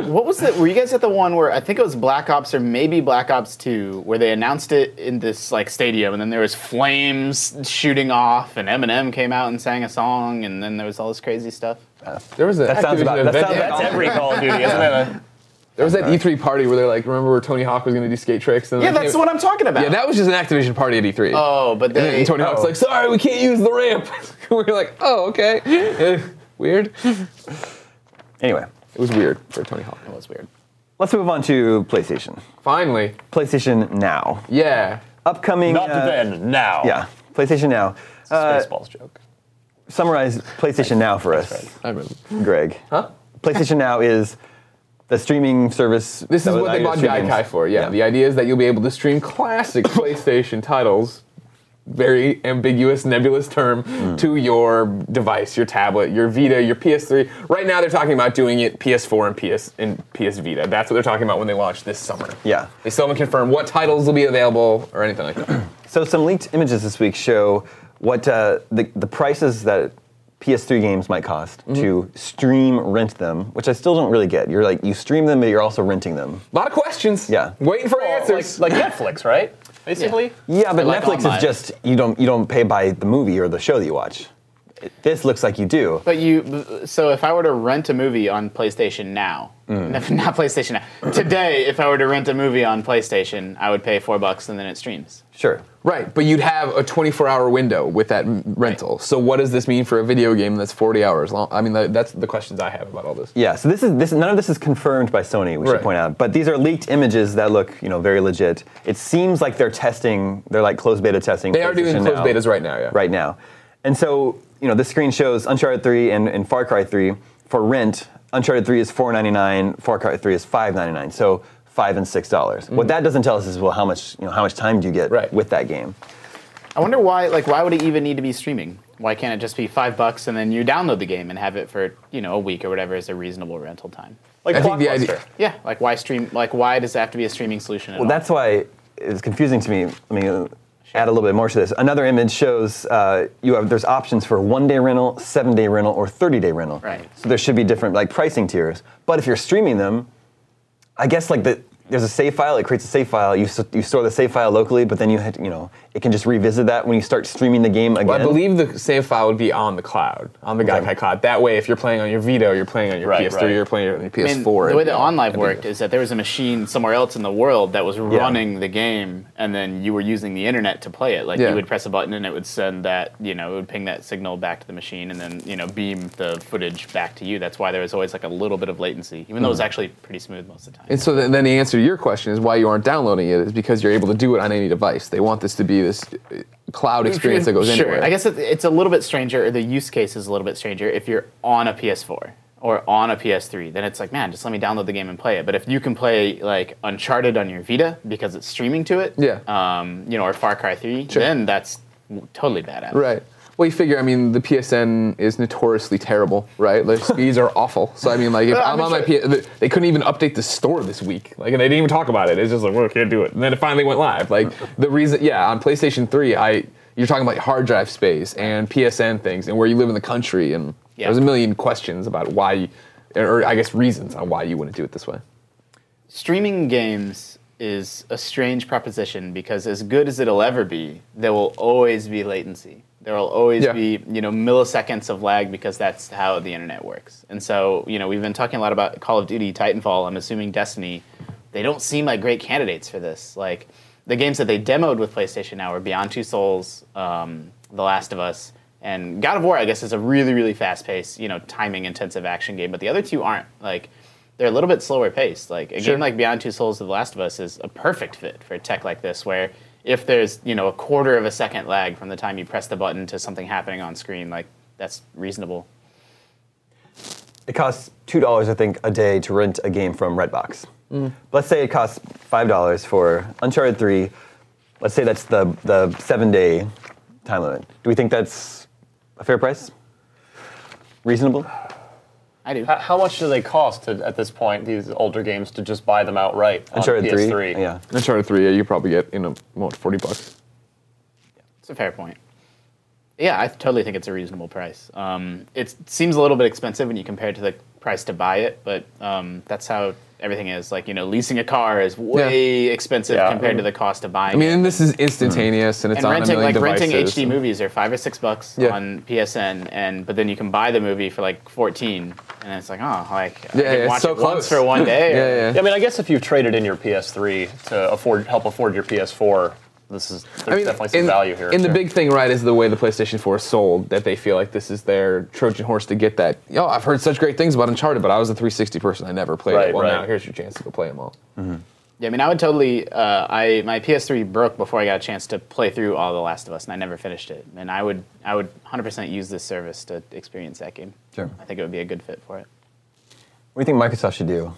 [SPEAKER 5] what was the? Were you guys at the one where I think it was Black Ops or maybe Black Ops Two, where they announced it in this like stadium, and then there was flames shooting off, and Eminem came out and sang a song, and then there was all this crazy stuff.
[SPEAKER 4] There was an
[SPEAKER 7] That sounds about- that sounds
[SPEAKER 6] That's every Call of Duty, isn't it?
[SPEAKER 4] There was that E3 party where they're like, remember where Tony Hawk was going to do skate tricks? And
[SPEAKER 5] Yeah, that's
[SPEAKER 4] they-
[SPEAKER 5] what I'm talking about.
[SPEAKER 4] Yeah, that was just an Activision party at E3.
[SPEAKER 5] Oh, but
[SPEAKER 4] and then
[SPEAKER 5] they.
[SPEAKER 4] Tony Hawk's
[SPEAKER 7] oh.
[SPEAKER 4] like, sorry, we can't use the ramp. we are like, oh, okay. Eh, anyway, It was weird for Tony Hawk.
[SPEAKER 5] That was weird.
[SPEAKER 7] let's move on to PlayStation.
[SPEAKER 4] Finally,
[SPEAKER 7] PlayStation Now.
[SPEAKER 4] yeah.
[SPEAKER 7] Upcoming.
[SPEAKER 6] Not
[SPEAKER 7] uh,
[SPEAKER 6] then. Now.
[SPEAKER 7] Yeah, PlayStation Now. Uh,
[SPEAKER 6] Spaceballs joke.
[SPEAKER 7] summarize PlayStation Now for us,
[SPEAKER 4] I remember.
[SPEAKER 7] Greg.
[SPEAKER 4] Huh?
[SPEAKER 7] PlayStation Now is the streaming service.
[SPEAKER 4] This is what they bought Gaikai for. Yeah. The idea is that you'll be able to stream classic PlayStation titles, very ambiguous, nebulous term,
[SPEAKER 7] Hmm.
[SPEAKER 4] to your device, your tablet, your Vita, your PS3. Right now, they're talking about doing it PS4 and PS and PS Vita. That's what they're talking about when they launch this summer.
[SPEAKER 7] Yeah.
[SPEAKER 4] They still haven't confirmed what titles will be available or anything like that.
[SPEAKER 7] So some leaked images this week show what uh, the the prices that PS3 games might cost
[SPEAKER 4] Mm-hmm.
[SPEAKER 7] to stream rent them, which I still don't really get. You're like you stream them, but you're also renting them.
[SPEAKER 4] A lot of questions.
[SPEAKER 7] Yeah.
[SPEAKER 4] Waiting for
[SPEAKER 6] Well,
[SPEAKER 4] answers.
[SPEAKER 6] like, like Netflix, right? Basically.
[SPEAKER 7] Yeah, but
[SPEAKER 5] like
[SPEAKER 7] Netflix is just you don't you don't pay by the movie or the show that you watch. It- This looks like you do.
[SPEAKER 5] But you, so if I were to rent a movie on PlayStation now, mm. not PlayStation now, today, if I were to rent a movie on PlayStation, I would pay four bucks and then it streams.
[SPEAKER 7] Sure.
[SPEAKER 4] Right, but you'd have a 24-hour window with that m- rental. So what does this mean for a video game that's 40 hours long? I mean, that's the questions I have about all this.
[SPEAKER 7] Yeah, so this is this none of this is confirmed by Sony, we should
[SPEAKER 4] Right.
[SPEAKER 7] point out. But these are leaked images that look, you know, very legit. It seems like they're testing, they're like closed beta testing.
[SPEAKER 4] They are doing closed
[SPEAKER 7] Now
[SPEAKER 4] betas right now, yeah.
[SPEAKER 7] Right now. And so, you know, this screen shows Uncharted 3 and, and Far Cry 3 for rent. Uncharted 3 is $4.99, Far Cry 3 is $5.99. So five and six dollars. What that doesn't tell us is well how much you know how much time do you get
[SPEAKER 4] Mm-hmm. Right.
[SPEAKER 7] with that game.
[SPEAKER 5] I wonder why, like, why would it even need to be streaming? Why can't it just be five bucks and then you download the game and have it for you know a week or whatever is a reasonable rental time?
[SPEAKER 6] Like
[SPEAKER 4] I think the idea-
[SPEAKER 6] Blockbuster.
[SPEAKER 5] Yeah, like why stream? Like why does it have to be a streaming solution? At
[SPEAKER 7] Well,
[SPEAKER 5] all?
[SPEAKER 7] that's why it's confusing to me. I me uh, add a little bit more to this. Another image shows uh, you have there's options for one day rental, seven day rental, or 30 day rental.
[SPEAKER 5] Right.
[SPEAKER 7] So there should be different like pricing tiers. But if you're streaming them, I guess like the there's a save file. It creates a save file. You, s- you store the save file locally, but then you had, you know it can just revisit that when you start streaming the game again.
[SPEAKER 4] Well, I believe the save file would be on the cloud, on the
[SPEAKER 7] Okay.
[SPEAKER 4] Gaikai cloud. That way, if you're playing on your Vita, you're playing on your
[SPEAKER 6] Right,
[SPEAKER 4] PS3,
[SPEAKER 6] right.
[SPEAKER 4] you're playing on your PS4.
[SPEAKER 5] I mean, the way
[SPEAKER 4] it'd
[SPEAKER 5] that
[SPEAKER 4] be
[SPEAKER 5] OnLive worked is that there was a machine somewhere else in the world that was running the game, and then you were using the internet to play it. Like
[SPEAKER 4] Yeah.
[SPEAKER 5] you would press a button and it would send that, you know, it would ping that signal back to the machine, and then you know beam the footage back to you. That's why there was always like a little bit of latency, even though it was hmm. actually pretty smooth most of the time.
[SPEAKER 4] And so then, then the answer to your question is why you aren't downloading it is because you're able to do it on any device. They want this to be this uh, cloud experience that goes
[SPEAKER 5] sure.
[SPEAKER 4] anywhere.
[SPEAKER 5] I guess it's a little bit stranger, or the use case is a little bit stranger if you're on a PS4 or on a PS3. Then it's like, man, just let me download the game and play it. But if you can play like Uncharted on your Vita because it's streaming to it,
[SPEAKER 4] Yeah.
[SPEAKER 5] um, you know, or Far Cry 3,
[SPEAKER 4] Sure.
[SPEAKER 5] then that's totally badass.
[SPEAKER 4] Right. Well, you figure, I mean, the PSN is notoriously terrible, right? The speeds are awful. So, I mean, like, if I'm on my PS, they couldn't even update the store this week. Like, and they didn't even talk about it. It's just like, well, can't do it. And then it finally went live. Like, the reason, yeah, on PlayStation 3, I, you're talking about hard drive space and PSN things and where you live in the country. And
[SPEAKER 5] Yeah.
[SPEAKER 4] there's a million questions about why, you, or I guess reasons on why you wouldn't do it this way.
[SPEAKER 5] Streaming games is a strange proposition because as good as it'll ever be, there will always be latency. There will always
[SPEAKER 4] Yeah.
[SPEAKER 5] be, you know, milliseconds of lag because that's how the internet works. And so, you know, we've been talking a lot about Call of Duty, Titanfall, I'm assuming Destiny. They don't seem like great candidates for this. Like the games that they demoed with PlayStation now are Beyond Two Souls, um, The Last of Us, and God of War. I guess is a really, really fast-paced, you know, timing-intensive action game. But the other two aren't. Like they're a little bit slower paced. Like a
[SPEAKER 4] Sure.
[SPEAKER 5] game like Beyond Two Souls The Last of Us is a perfect fit for tech like this, where if there's you know a quarter of a second lag from the time you press the button to something happening on screen, like that's reasonable.
[SPEAKER 7] It costs two dollars, I think, a day to rent a game from Redbox.
[SPEAKER 4] Mm.
[SPEAKER 7] Let's say it costs five dollars for Uncharted Three. Let's say that's the the seven day time limit. Do we think that's a fair price? Reasonable?
[SPEAKER 5] I do.
[SPEAKER 6] How, how much do they cost to, at this point, these older games, to just buy them outright on
[SPEAKER 7] Uncharted
[SPEAKER 6] PS3?
[SPEAKER 7] Three. Yeah.
[SPEAKER 4] Uncharted 3, yeah, you probably get, in a what, 40 bucks.
[SPEAKER 5] Yeah, it's a fair point. Yeah, I totally think it's a reasonable price. Um, it seems a little bit expensive when you compare it to the price to buy it, but um, that's how everything is. Like you know, leasing a car is way expensive
[SPEAKER 6] Yeah.
[SPEAKER 5] compared to the cost of buying.
[SPEAKER 4] I mean,
[SPEAKER 5] it.
[SPEAKER 4] and this is instantaneous, and it's
[SPEAKER 5] and
[SPEAKER 4] on
[SPEAKER 5] renting
[SPEAKER 4] a million
[SPEAKER 5] like renting
[SPEAKER 4] devices.
[SPEAKER 5] HD movies are five or six bucks
[SPEAKER 4] Yeah.
[SPEAKER 5] on PSN, and but then you can buy the movie for like fourteen, and it's like oh, like I
[SPEAKER 4] Yeah,
[SPEAKER 5] can
[SPEAKER 4] yeah,
[SPEAKER 5] watch
[SPEAKER 4] so
[SPEAKER 5] it once for one day.
[SPEAKER 4] Yeah, yeah.
[SPEAKER 6] Yeah, I mean, I guess if you've traded in your PS3 to afford help afford your PS4, this is there's
[SPEAKER 4] I mean,
[SPEAKER 6] definitely some
[SPEAKER 4] in,
[SPEAKER 6] value here.
[SPEAKER 4] And the big thing, right, is the way the PlayStation 4 is sold. That they feel like this is their Trojan horse to get that. Yo, I've heard such great things about Uncharted, but I was a 360 person. I never played
[SPEAKER 6] Right,
[SPEAKER 4] it. Well,
[SPEAKER 6] right.
[SPEAKER 4] now here's your chance to go play them all.
[SPEAKER 5] Yeah, I mean, I would totally. Uh, I my PS3 broke before I got a chance to play through all The Last of Us, and I never finished it. And I would, I would 100% use this service to experience that game.
[SPEAKER 7] Sure.
[SPEAKER 5] I think it would be a good fit for it.
[SPEAKER 7] What do you think Microsoft should do?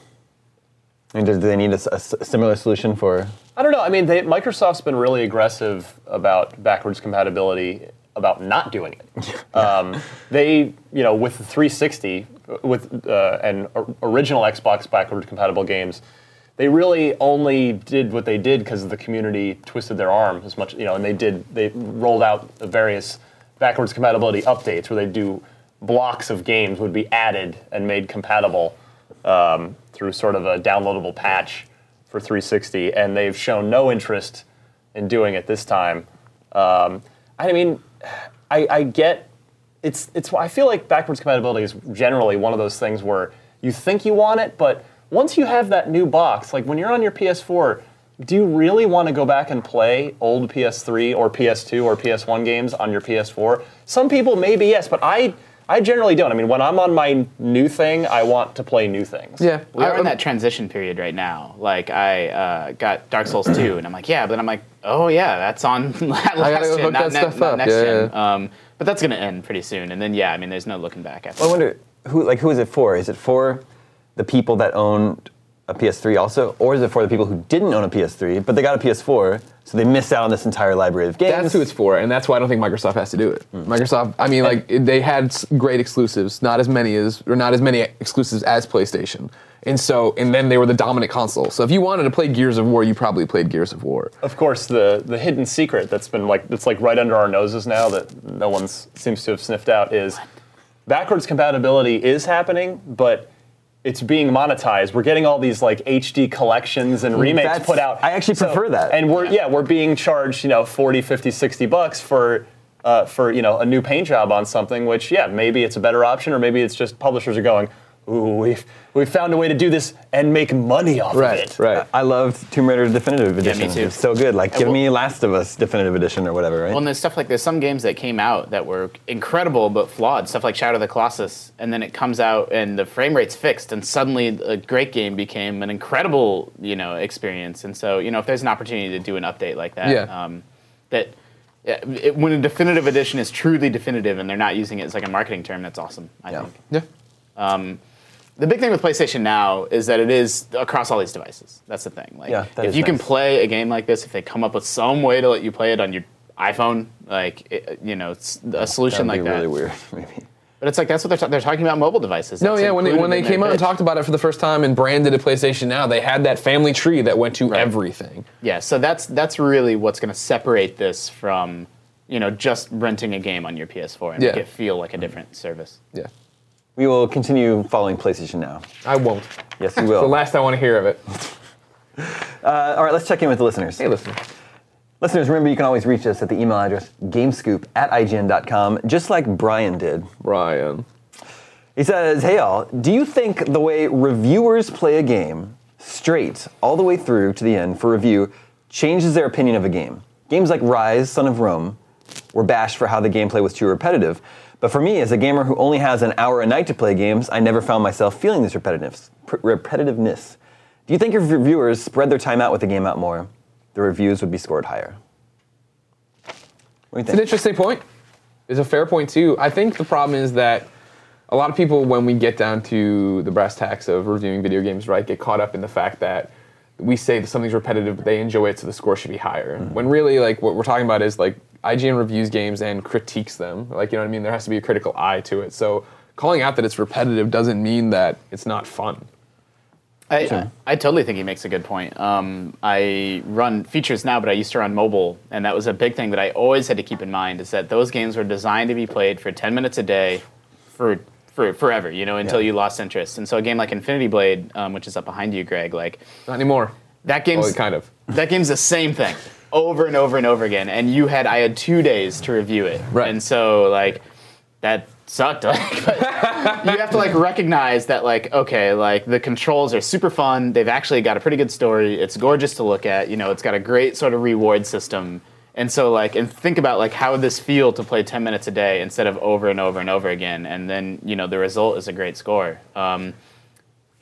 [SPEAKER 7] I mean, do do they need a similar solution for?
[SPEAKER 6] I don't know. I mean, they, Microsoft's been really aggressive about backwards compatibility, about not doing it. um, they, you know, with the 360, with uh, and original Xbox backward compatible games, they really only did what they did because the community twisted their arm as much, you know, and they did. They rolled out the various backwards compatibility updates where they do blocks of games would be added and made compatible um, through sort of a downloadable patch for 360, and they've shown no interest in doing it this time. Um, I mean, I, I get it's it's. I feel like backwards compatibility is generally one of those things where you think you want it, but once you have that new box, like when you're on your PS4, do you really want to go back and play old PS3 or PS2 or PS1 games on your PS4? Some people maybe yes, but I I generally don't. I mean, when I'm on my new thing, I want to play new things.
[SPEAKER 4] Yeah,
[SPEAKER 5] we're in
[SPEAKER 4] I'm-
[SPEAKER 5] that transition period right now. Like I uh, got Dark Souls 2, and I'm like, yeah, but then I'm like, oh yeah, that's on last
[SPEAKER 4] gotta go
[SPEAKER 5] gen, not, ne- not next
[SPEAKER 4] Yeah,
[SPEAKER 5] gen.
[SPEAKER 4] yeah,
[SPEAKER 5] Um, but that's gonna end pretty soon, and then yeah, I mean, there's no looking back after.
[SPEAKER 7] I wonder who like who is it for? Is it for the people that owned a PS3 also, or is it for the people who didn't own a PS3 but they got a PS4, so they missed out on this entire library of games?
[SPEAKER 4] That's who it's for, and that's why I don't think Microsoft has to do it. Hmm. Microsoft, I mean, like they had great exclusives, not as many as, or not as many exclusives as PlayStation, and so, and then they were the dominant console. So if you wanted to play Gears of War, you probably played Gears of War.
[SPEAKER 6] Of course, the the hidden secret that's been like that's like right under our noses now that no one seems to have sniffed out is backwards compatibility is happening, but it's being monetized. We're getting all these like HD collections and remakes
[SPEAKER 7] That's-
[SPEAKER 6] put out.
[SPEAKER 7] I actually prefer that.
[SPEAKER 6] And we're yeah, we're being charged, you know, 40, 50, 60 bucks for uh, for, you know, a new paint job on something which yeah, maybe it's a better option or maybe it's just publishers are going, "Ooh, we've we found a way to do this and make money off
[SPEAKER 4] Right,
[SPEAKER 6] of it."
[SPEAKER 4] right. right.
[SPEAKER 7] I loved Tomb Raider Definitive Edition.
[SPEAKER 5] Yeah, me too.
[SPEAKER 7] It's so good. Like, give
[SPEAKER 5] well-
[SPEAKER 7] me Last of Us Definitive Edition or whatever, right?
[SPEAKER 5] Well, and there's stuff like there's some games that came out that were incredible but flawed. Stuff like Shadow of the Colossus, and then it comes out and the frame rate's fixed, and suddenly a great game became an incredible, you know, experience. And so, you know, if there's an opportunity to do an update like that,
[SPEAKER 4] Yeah.
[SPEAKER 5] um, that yeah, it, when a definitive edition is truly definitive and they're not using it as like a marketing term, that's awesome. I
[SPEAKER 7] Yeah.
[SPEAKER 5] think.
[SPEAKER 4] Yeah.
[SPEAKER 5] The big thing with PlayStation now is that it is across all these devices. That's the thing. Like,
[SPEAKER 7] Yeah, that
[SPEAKER 5] if
[SPEAKER 7] is
[SPEAKER 5] you can play a game like this, if they come up with some way to let you play it on your iPhone, like it, you know, it's a solution
[SPEAKER 7] That'd
[SPEAKER 5] like
[SPEAKER 7] be
[SPEAKER 5] that.
[SPEAKER 7] really weird, maybe.
[SPEAKER 5] But it's like that's what they're ta- they're talking about mobile devices.
[SPEAKER 4] No,
[SPEAKER 5] That's
[SPEAKER 4] yeah, when they, when they
[SPEAKER 5] in their
[SPEAKER 4] came out and talked about it for the first time and branded a PlayStation Now, they had that family tree that went to
[SPEAKER 5] Right.
[SPEAKER 4] everything.
[SPEAKER 5] Yeah, so that's that's really what's going to separate this from you know just renting a game on your PS4 and
[SPEAKER 4] Yeah.
[SPEAKER 5] make it feel like a different service.
[SPEAKER 4] Yeah.
[SPEAKER 7] We will continue following PlayStation now.
[SPEAKER 4] I won't.
[SPEAKER 7] Yes, you will.
[SPEAKER 4] The last I want to hear of it.
[SPEAKER 7] Uh, all right, let's check in with the listeners.
[SPEAKER 4] Hey, listen.
[SPEAKER 7] Listeners, remember you can always reach us at the email address gamescoop at ign.com, just like Brian did.
[SPEAKER 4] Brian.
[SPEAKER 7] He says, Hey all, do you think the way reviewers play a game straight all the way through to the end for review changes their opinion of a game? Games like Ryse, Son of Rome were bashed for how the gameplay was too repetitive. But for me, as a gamer who only has an hour a night to play games, I never found myself feeling this repetitiveness. repetitiveness. Do you think if reviewers spread their time out with the game out more, the reviews would be scored higher? What do you
[SPEAKER 4] It's an interesting point. It's a fair point too. I think the problem is that a lot of people, when we get down to the brass tacks of reviewing video games, right, get caught up in the fact that we say that something's repetitive, but they enjoy it, so the score should be higher. When really, like, what we're talking about is like IGN reviews games and critiques them. Like, you know what I mean? There has to be a critical eye to it. So calling out that it's repetitive doesn't mean that it's not fun.
[SPEAKER 5] I, I, I totally think he makes a good point. Um, I run features now, but I used to run mobile, and that was a big thing that I always had to keep in mind is that those games were designed to be played for 10 minutes a day for, for forever, you know, until
[SPEAKER 7] Yeah.
[SPEAKER 5] you lost interest. And so a game like Infinity Blade, um, which is up behind you, Greg, like
[SPEAKER 4] Not anymore.
[SPEAKER 5] that game's
[SPEAKER 4] Well, kind of.
[SPEAKER 5] that game's the same thing over and over and over again. And you had I had two days to review it,
[SPEAKER 4] Right.
[SPEAKER 5] And so like that sucked. Like, but you have to like recognize that like okay, like the controls are super fun. They've actually got a pretty good story. It's gorgeous to look at. You know, it's got a great sort of reward system. And so like and think about like how would this feel to play 10 minutes a day instead of over and over and over again and then you know the result is a great score. Um,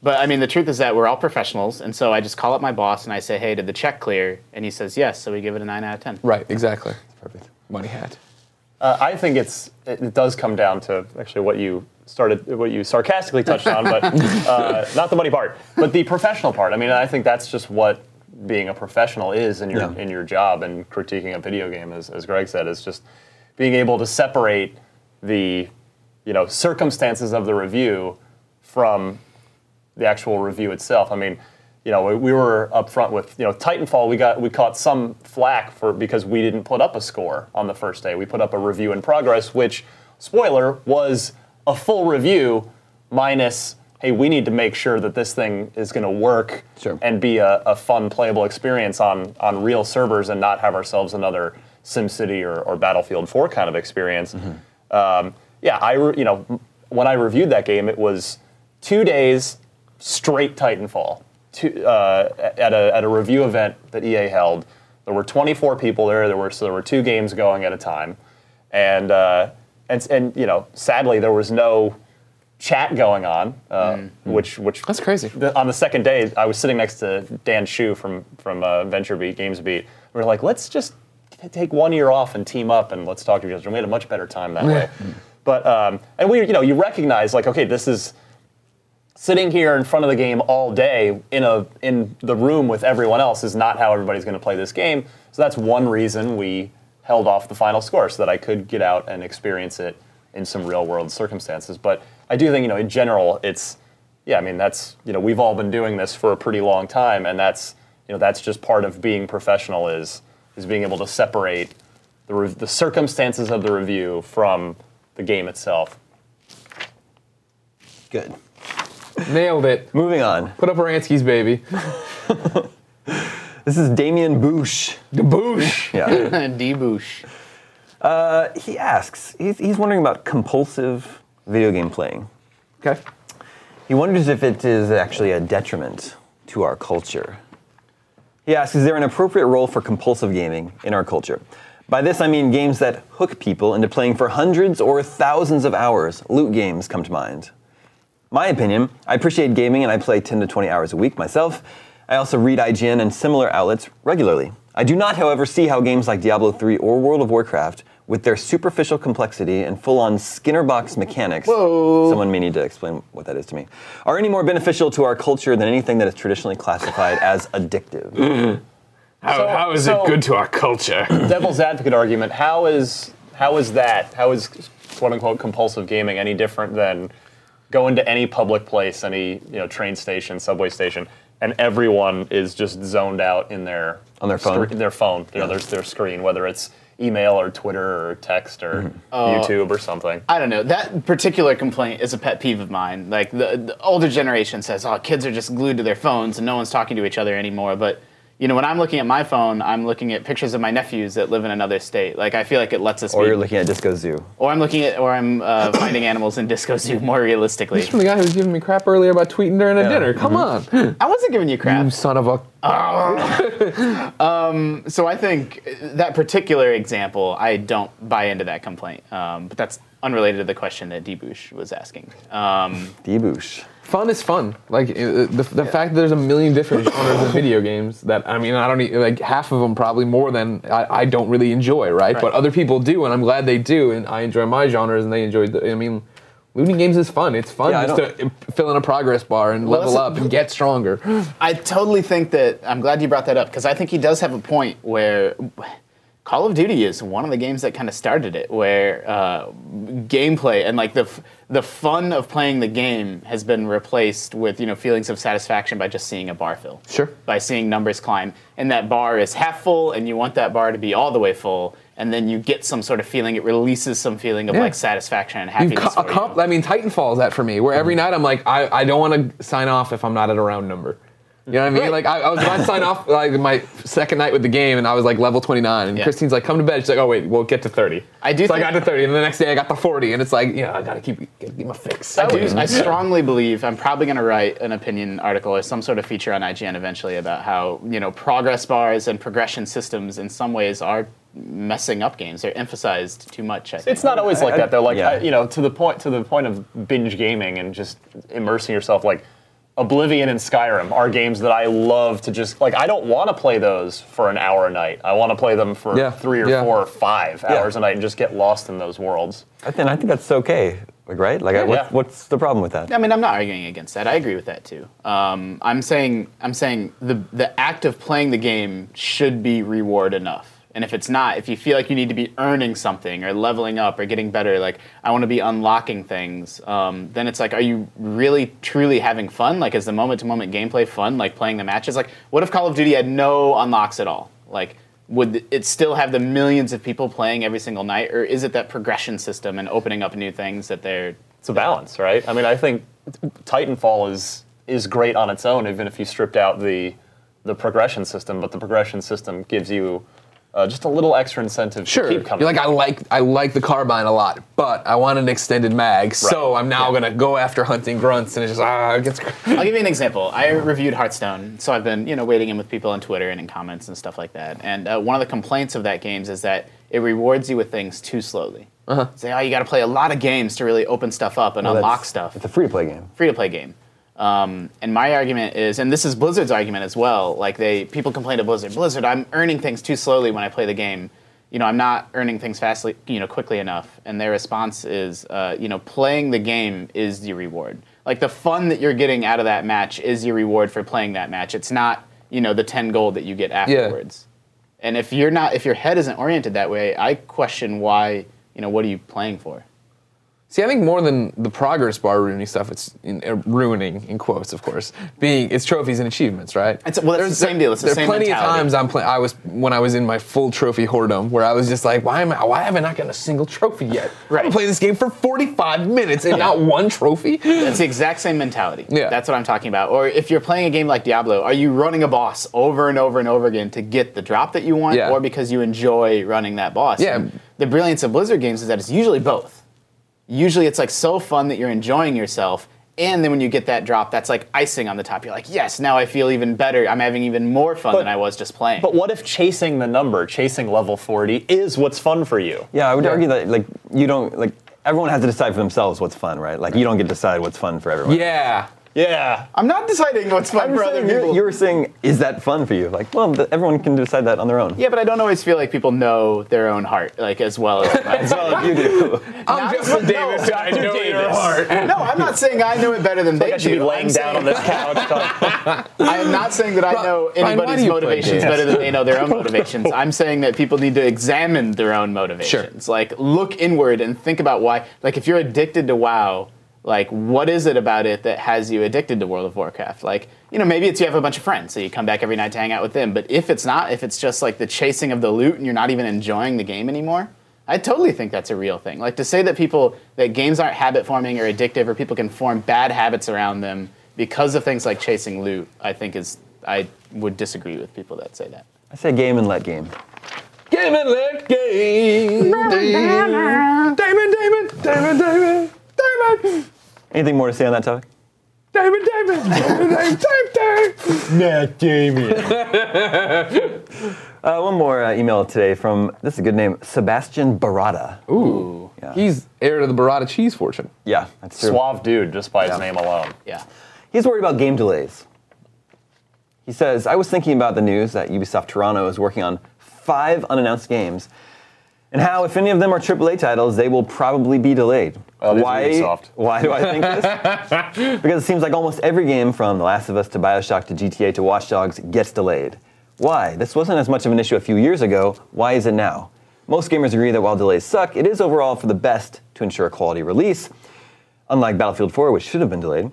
[SPEAKER 5] but I mean, the truth is that we're all professionals, and so I just call up my boss and I say, "Hey, did the check clear?" And he says, "Yes." So we give it a nine out of ten.
[SPEAKER 4] Right, exactly. Perfect. Money hat.
[SPEAKER 6] Uh, I think it's it, it does come down to actually what you started, what you sarcastically touched on, but uh, not the money part, but the professional part. I mean, I think that's just what being a professional is in your
[SPEAKER 7] Yeah.
[SPEAKER 6] in your job and critiquing a video game, as, as Greg said, is just being able to separate the you know circumstances of the review from the actual review itself. I mean, you know, we, we were up front with you know Titanfall. We got we caught some flack for because we didn't put up a score on the first day. We put up a review in progress, which spoiler was a full review minus. Hey, we need to make sure that this thing is going to work
[SPEAKER 7] Sure.
[SPEAKER 6] and be a, a fun playable experience on on real servers and not have ourselves another SimCity or, or Battlefield 4 kind of experience. Um, yeah, I re- you know when I reviewed that game, it was two days straight Titanfall. Two, uh, at a at a review event that EA held, there were 24 people there. There were so there were two games going at a time, and uh, and and you know sadly there was no chat going on, uh, which which
[SPEAKER 4] That's crazy.
[SPEAKER 6] the, on the second day, I was sitting next to Dan Hsu from from uh, VentureBeat, GamesBeat. We were like, let's just t- take one year off and team up and let's talk to each other. And we had a much better time that way. But um, and we, you know, you recognize like, okay, this is sitting here in front of the game all day in a in the room with everyone else is not how everybody's going to play this game. So that's one reason we held off the final score so that I could get out and experience it in some real world circumstances. But I do think you know in general it's yeah I mean that's you know we've all been doing this for a pretty long time and that's you know that's just part of being professional is is being able to separate the re- the circumstances of the review from the game itself.
[SPEAKER 7] Good.
[SPEAKER 4] Nailed it.
[SPEAKER 7] Moving on.
[SPEAKER 4] Put up Aransky's baby.
[SPEAKER 7] This is Damien Boosh.
[SPEAKER 4] Boosh.
[SPEAKER 7] Yeah.
[SPEAKER 5] Deboosh.
[SPEAKER 7] Uh, he asks, he's, he's wondering about compulsive video game playing.
[SPEAKER 4] Okay.
[SPEAKER 7] He wonders if it is actually a detriment to our culture. He asks, is there an appropriate role for compulsive gaming in our culture? By this, I mean games that hook people into playing for hundreds or thousands of hours. Loot games come to mind. My opinion, I appreciate gaming and I play 10 to 20 hours a week myself. I also read IGN and similar outlets regularly. I do not, however, see how games like Diablo 3 or World of Warcraft, with their superficial complexity and full on Skinner box mechanics, Whoa. someone may need to explain what that is to me, are any more beneficial to our culture than anything that is traditionally classified as addictive.
[SPEAKER 4] How,
[SPEAKER 6] So-
[SPEAKER 4] how is
[SPEAKER 6] so-
[SPEAKER 4] it good to our culture?
[SPEAKER 6] Devil's advocate argument. How is how is that? How is quote unquote compulsive gaming any different than going to any public place, any you know train station, subway station, and everyone is just zoned out in their
[SPEAKER 7] On their phone?
[SPEAKER 6] scre- their phone, you know, their their screen, whether it's email or Twitter or text or
[SPEAKER 7] Mm-hmm.
[SPEAKER 6] YouTube or something.
[SPEAKER 5] I don't know. That particular complaint is a pet peeve of mine. Like the, the older generation says, "Oh, kids are just glued to their phones and no one's talking to each other anymore." But you know, when I'm looking at my phone, I'm looking at pictures of my nephews that live in another state. Like I feel like it lets us.
[SPEAKER 7] Or
[SPEAKER 5] be-
[SPEAKER 7] you're looking at Disco Zoo.
[SPEAKER 5] or I'm looking at, or I'm uh, finding animals in Disco Zoo more realistically.
[SPEAKER 4] From the guy who was giving me crap earlier about tweeting during a dinner. Come on.
[SPEAKER 5] I wasn't giving you crap.
[SPEAKER 4] You son of a.
[SPEAKER 5] So I think that particular example, I don't buy into that complaint. Um, but that's unrelated to the question that Debush was asking. Um,
[SPEAKER 7] Deboosh.
[SPEAKER 4] Fun is fun. Like uh, the, the fact that there's a million different genres of video games that I mean I don't e- like half of them probably more than I, I don't really enjoy, right? But other people do, and I'm glad they do, and I enjoy my genres, and they enjoy. The, I mean, looting games is fun. It's fun
[SPEAKER 7] Yeah,
[SPEAKER 4] just to fill in a progress bar and
[SPEAKER 5] Well,
[SPEAKER 4] level
[SPEAKER 5] that's-
[SPEAKER 4] up and get stronger.
[SPEAKER 5] I totally think that I'm glad you brought that up because I think he does have a point where Call of Duty is one of the games that kind of started it, where uh, gameplay and like the f- the fun of playing the game has been replaced with you know feelings of satisfaction by just seeing a bar fill.
[SPEAKER 4] Sure.
[SPEAKER 5] By seeing numbers climb, and that bar is half full, and you want that bar to be all the way full, and then you get some sort of feeling. It releases some feeling of
[SPEAKER 4] Yeah.
[SPEAKER 5] like satisfaction and happiness.
[SPEAKER 4] co-
[SPEAKER 5] for you.
[SPEAKER 4] I mean, Titanfall is that for me, where every night I'm like, I, I don't want to sign off if I'm not at a round number. You know what I mean?
[SPEAKER 5] Right.
[SPEAKER 4] Like I, I was about to sign off like my second night with the game, and I was like level 29, and
[SPEAKER 5] Yeah.
[SPEAKER 4] Christine's like, "Come to bed." She's like, "Oh wait, we'll get to 30."
[SPEAKER 5] I do
[SPEAKER 4] So I got to 30, and the next day I got to 40, and it's like, yeah, I gotta keep gotta keep my fix.
[SPEAKER 5] I, do, I strongly believe I'm probably going to write an opinion article or some sort of feature on IGN eventually about how you know progress bars and progression systems in some ways are messing up games. They're emphasized too much. I think.
[SPEAKER 6] It's not always like that though. Like
[SPEAKER 7] yeah.
[SPEAKER 6] I, you know, to the point to the point of binge gaming and just immersing yourself. Like Oblivion and Skyrim are games that I love to just like. I don't want to play those for an hour a night. I want to play them for
[SPEAKER 4] Yeah,
[SPEAKER 6] three or
[SPEAKER 4] yeah.
[SPEAKER 6] four or five hours a night and just get lost in those worlds.
[SPEAKER 7] I think, I think that's okay, like, right? Like, I- what,
[SPEAKER 6] Yeah.
[SPEAKER 7] what's the problem with that?
[SPEAKER 5] I mean, I'm not arguing against that. I agree with that too. Um, I'm saying I'm saying the the act of playing the game should be reward enough. And if it's not, if you feel like you need to be earning something or leveling up or getting better, like I want to be unlocking things, um, then it's like, are you really truly having fun? Like, is the moment to moment gameplay fun? Like playing the matches? Like, what if Call of Duty had no unlocks at all? Like, would it still have the millions of people playing every single night, or is it that progression system and opening up new things that they're
[SPEAKER 6] It's a balance, right? I mean, I think Titanfall is is great on its own, even if you stripped out the the progression system. But the progression system gives you uh, just a little extra incentive
[SPEAKER 4] Sure.
[SPEAKER 6] to keep coming.
[SPEAKER 4] You're like, I like I like the carbine a lot, but I want an extended mag, so I'm now
[SPEAKER 5] Yeah.
[SPEAKER 4] gonna go after hunting grunts, and it's just ah, it gets.
[SPEAKER 5] I'll give you an example. I reviewed Hearthstone, so I've been you know waiting in with people on Twitter and in comments and stuff like that. And uh, one of the complaints of that games is that it rewards you with things too slowly. Uh-huh. Say, oh, you got to play a lot of games to really open stuff up and
[SPEAKER 7] Well,
[SPEAKER 5] unlock stuff.
[SPEAKER 7] It's a free to play game.
[SPEAKER 5] Free to play game. Um, and my argument is, and this is Blizzard's argument as well. Like they, people complain to Blizzard. Blizzard, I'm earning things too slowly when I play the game. You know, I'm not earning things fastly, you know, quickly enough. And their response is, uh, you know, playing the game is the reward. Like the fun that you're getting out of that match is your reward for playing that match. It's not, you know, the 10 gold that you get afterwards. And if you're not if your head isn't oriented that way, I question why, you know, what are you playing for?
[SPEAKER 4] See, I think more than the progress bar ruining stuff, it's in, uh, ruining in quotes, of course. Being it's trophies and achievements, right?
[SPEAKER 5] It's- well, it's the same deal. It's the
[SPEAKER 4] there
[SPEAKER 5] same
[SPEAKER 4] are plenty
[SPEAKER 5] mentality.
[SPEAKER 4] of times I'm playing. I was when I was in my full trophy whoredom, where I was just like, why am I? Why have I not gotten a single trophy yet?
[SPEAKER 5] Right.
[SPEAKER 4] I've been playing this game for 45 minutes and not one trophy.
[SPEAKER 5] It's the exact same mentality.
[SPEAKER 4] Yeah.
[SPEAKER 5] That's what I'm talking about. Or if you're playing a game like Diablo, are you running a boss over and over and over again to get the drop that you want,
[SPEAKER 4] Yeah.
[SPEAKER 5] or because you enjoy running that boss?
[SPEAKER 4] Yeah.
[SPEAKER 5] And the brilliance of Blizzard games is that it's usually both. Usually it's like so fun that you're enjoying yourself, and then when you get that drop, that's like icing on the top. You're like, yes, now I feel even better. I'm having even more fun
[SPEAKER 6] But-
[SPEAKER 5] than I was just playing.
[SPEAKER 6] But what if chasing the number, chasing level 40, is what's fun for you?
[SPEAKER 7] Yeah, I would argue that like you don't like everyone has to decide for themselves what's fun, right? Like you don't get to decide what's fun for everyone.
[SPEAKER 4] Yeah.
[SPEAKER 6] Yeah.
[SPEAKER 5] I'm not deciding what's fun
[SPEAKER 7] I'm
[SPEAKER 5] for other
[SPEAKER 7] you're,
[SPEAKER 5] people.
[SPEAKER 7] you were saying, is that fun for you? Like, well, th- everyone can decide that on their own.
[SPEAKER 5] yeah, but I don't always feel like people know their own heart, like as well as
[SPEAKER 7] as well as you do.
[SPEAKER 4] I'm
[SPEAKER 5] Not-
[SPEAKER 4] just a Davis.
[SPEAKER 5] no,
[SPEAKER 4] I know your heart.
[SPEAKER 5] No, I'm not saying I know it better than they
[SPEAKER 6] I should
[SPEAKER 5] do.
[SPEAKER 6] be laying
[SPEAKER 5] I'm
[SPEAKER 6] down on this couch.
[SPEAKER 5] I am not saying that I know anybody's
[SPEAKER 4] do
[SPEAKER 5] motivations better than they know their own motivations. I'm saying that people need to examine their own motivations. Sure. Like look inward and think about why. Like if you're addicted to WoW, like what is it about it that has you addicted to World of Warcraft? Like you know maybe it's you have a bunch of friends, so you come back every night to hang out with them. But if it's not, if it's just like the chasing of the loot and you're not even enjoying the game anymore. I totally think that's a real thing. Like to say that people that games aren't habit forming or addictive or people can form bad habits around them because of things like chasing loot, I think is I would disagree with people that say that.
[SPEAKER 7] I say game and let game.
[SPEAKER 4] Game and let game. Damon, Damon, Damon, Damon, Damon,
[SPEAKER 7] Anything more to say on that topic?
[SPEAKER 4] Damon, Damon, Damon, Damon,
[SPEAKER 6] Matt Damon.
[SPEAKER 7] Uh, one more uh, email today from this is a good name, Sebastian Barada.
[SPEAKER 4] Ooh,
[SPEAKER 7] Yeah.
[SPEAKER 4] he's heir to the burrata cheese fortune.
[SPEAKER 7] Yeah, that's true.
[SPEAKER 6] Suave dude, just by his name alone.
[SPEAKER 5] Yeah.
[SPEAKER 7] He's worried about game delays. He says, I was thinking about the news that Ubisoft Toronto is working on five unannounced games, and how, if any of them are AAA titles, they will probably be delayed.
[SPEAKER 6] Oh, is
[SPEAKER 7] why, why do I think this? because it seems like almost every game from The Last of Us to Bioshock to GTA to Watch Dogs gets delayed. Why? This wasn't as much of an issue a few years ago. Why is it now? Most gamers agree that while delays suck, it is overall for the best to ensure a quality release unlike Battlefield 4, which should have been delayed.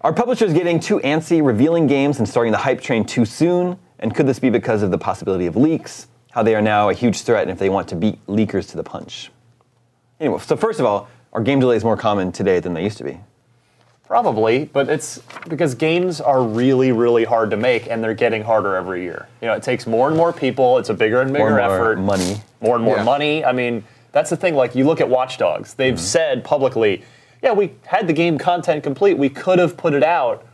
[SPEAKER 7] Are publishers getting too antsy, revealing games and starting the hype train too soon? And could this be because of the possibility of leaks? How they are now a huge threat, and if they want to beat leakers to the punch? Anyway, so first of all, are game delays more common today than they used to be?
[SPEAKER 6] Probably, but it's because games are really, really hard to make, and they're getting harder every year. You know, it takes more and more people. It's a bigger and bigger
[SPEAKER 7] More and more
[SPEAKER 6] effort.
[SPEAKER 7] money.
[SPEAKER 6] More and more
[SPEAKER 4] Yeah.
[SPEAKER 6] money. I mean, that's the thing. Like you look at Watch Dogs, they've
[SPEAKER 7] Mm-hmm.
[SPEAKER 6] said publicly, "Yeah, we had the game content complete. We could have put it out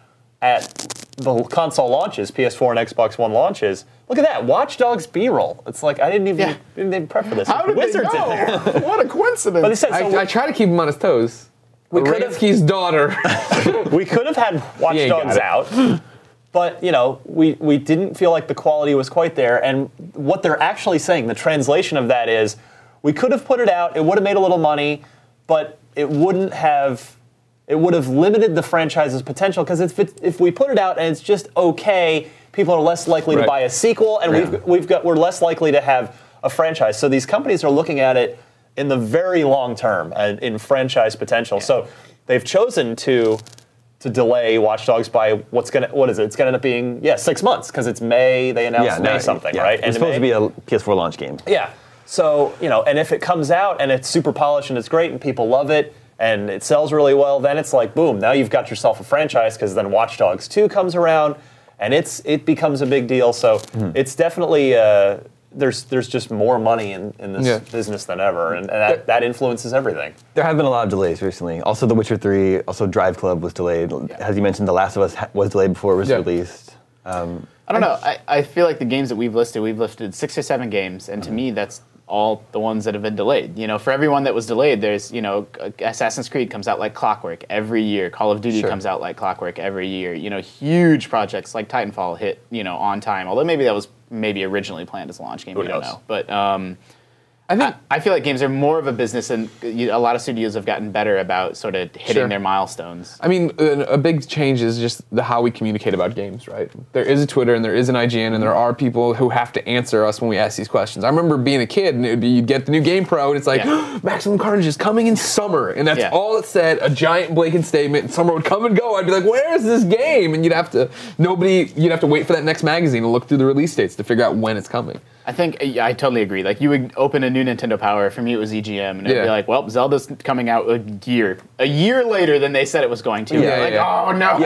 [SPEAKER 6] at the console launches, PS4 and Xbox One launches." Look at that, Watch Dogs B-roll. It's like I didn't even
[SPEAKER 5] Yeah.
[SPEAKER 6] didn't even prep for this.
[SPEAKER 5] How did
[SPEAKER 6] Wizards
[SPEAKER 5] they
[SPEAKER 6] in there.
[SPEAKER 5] what a coincidence.
[SPEAKER 6] But they said so
[SPEAKER 4] I, I try to keep him on his toes.
[SPEAKER 6] We could've-
[SPEAKER 4] Ransky's daughter.
[SPEAKER 6] we could have had Watch
[SPEAKER 4] He
[SPEAKER 6] Dogs out, but you know, we we didn't feel like the quality was quite there. And what they're actually saying, the translation of that is, we could have put it out. It would have made a little money, but it wouldn't have. It would have limited the franchise's potential because if it, if we put it out and it's just okay, people are less likely to buy a sequel, and we've we've got we're less likely to have a franchise. So these companies are looking at it in the very long term and in franchise potential. So they've chosen to to delay Watch Dogs by what's gonna what is it? It's gonna end up being yeah six months because it's May. They announced May
[SPEAKER 7] now-
[SPEAKER 6] something
[SPEAKER 7] yeah,
[SPEAKER 6] right?
[SPEAKER 7] It's supposed to be a PS4 launch game.
[SPEAKER 6] Yeah. So, you know, and if it comes out and it's super polished and it's great and people love it and it sells really well, then it's like boom, now you've got yourself a franchise because then Watch Dogs 2 comes around and it's it becomes a big deal. So
[SPEAKER 7] Hmm.
[SPEAKER 6] it's definitely uh, there's there's just more money in, in this
[SPEAKER 4] Yeah.
[SPEAKER 6] business than ever, and, and that, that influences everything.
[SPEAKER 7] There have been a lot of delays recently. Also, The Witcher 3, also Drive Club was delayed. As you mentioned, The Last of Us ha- was delayed before it was
[SPEAKER 4] Yeah.
[SPEAKER 7] released. Um,
[SPEAKER 5] I don't know. I, I feel like the games that we've listed, we've listed six or seven games, and to me, that's all the ones that have been delayed. You know, for everyone that was delayed, there's you know, Assassin's Creed comes out like clockwork every year. Call of Duty
[SPEAKER 7] Sure.
[SPEAKER 5] comes out like clockwork every year. You know, huge projects like Titanfall hit you know on time. Although maybe that was maybe originally planned as a launch game.
[SPEAKER 6] Who
[SPEAKER 5] we don't
[SPEAKER 6] knows?
[SPEAKER 5] know. But um,
[SPEAKER 4] I think
[SPEAKER 5] I feel like games are more of a business, and a lot of studios have gotten better about sort of hitting
[SPEAKER 4] Sure.
[SPEAKER 5] their milestones.
[SPEAKER 4] I mean, a, big change is just the how we communicate about games, right? There is a Twitter and there is an IGN, and there are people who have to answer us when we ask these questions. I remember being a kid, and it'd be, you'd get the new Game Pro, and it's like,
[SPEAKER 5] Yeah.
[SPEAKER 4] Maximum Carnage is coming in summer, and that's
[SPEAKER 5] Yeah.
[SPEAKER 4] all it said, a giant blatant statement, and summer would come and go. I'd be like, where is this game? And you'd have to, nobody, you'd have to wait for that next magazine to look through the release dates to figure out when it's coming.
[SPEAKER 5] I think I totally agree. Like you would open a new Nintendo Power. For me, it was EGM, and it'd
[SPEAKER 4] Yeah.
[SPEAKER 5] be like, "Well, Zelda's coming out a year, a year later than they said it was going to."
[SPEAKER 4] Yeah,
[SPEAKER 5] like,
[SPEAKER 4] yeah.
[SPEAKER 5] oh no.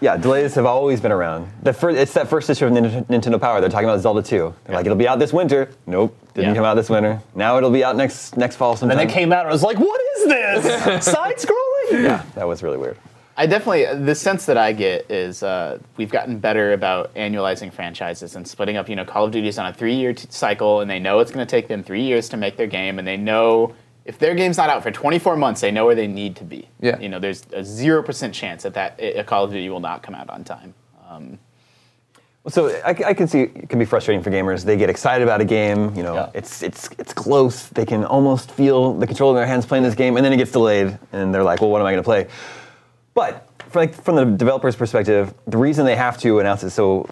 [SPEAKER 7] Yeah, delays have always been around. The fir- it's that first issue of Nin- Nintendo Power. They're talking about Zelda 2. They're like, it'll be out this winter. Nope, didn't
[SPEAKER 5] Yeah.
[SPEAKER 7] come out this winter. Now it'll be out next next fall sometime.
[SPEAKER 6] And then it came out and I was like, what is this? Side scrolling?
[SPEAKER 7] Yeah, that was really weird.
[SPEAKER 5] I definitely the sense that I get is uh, we've gotten better about annualizing franchises and splitting up. You know, Call of Duty's on a three-year t- cycle, and they know it's going to take them three years to make their game, and they know if their game's not out for 24 months, they know where they need to be.
[SPEAKER 4] Yeah.
[SPEAKER 5] You know, there's a zero percent chance that that a Call of Duty will not come out on time. Um,
[SPEAKER 7] So I, I can see it can be frustrating for gamers. They get excited about a game, you know,
[SPEAKER 6] Yeah.
[SPEAKER 7] it's it's it's close. They can almost feel the control in their hands playing this game, and then it gets delayed, and they're like, well, what am I going to play? But for like from the developer's perspective, the reason they have to announce it so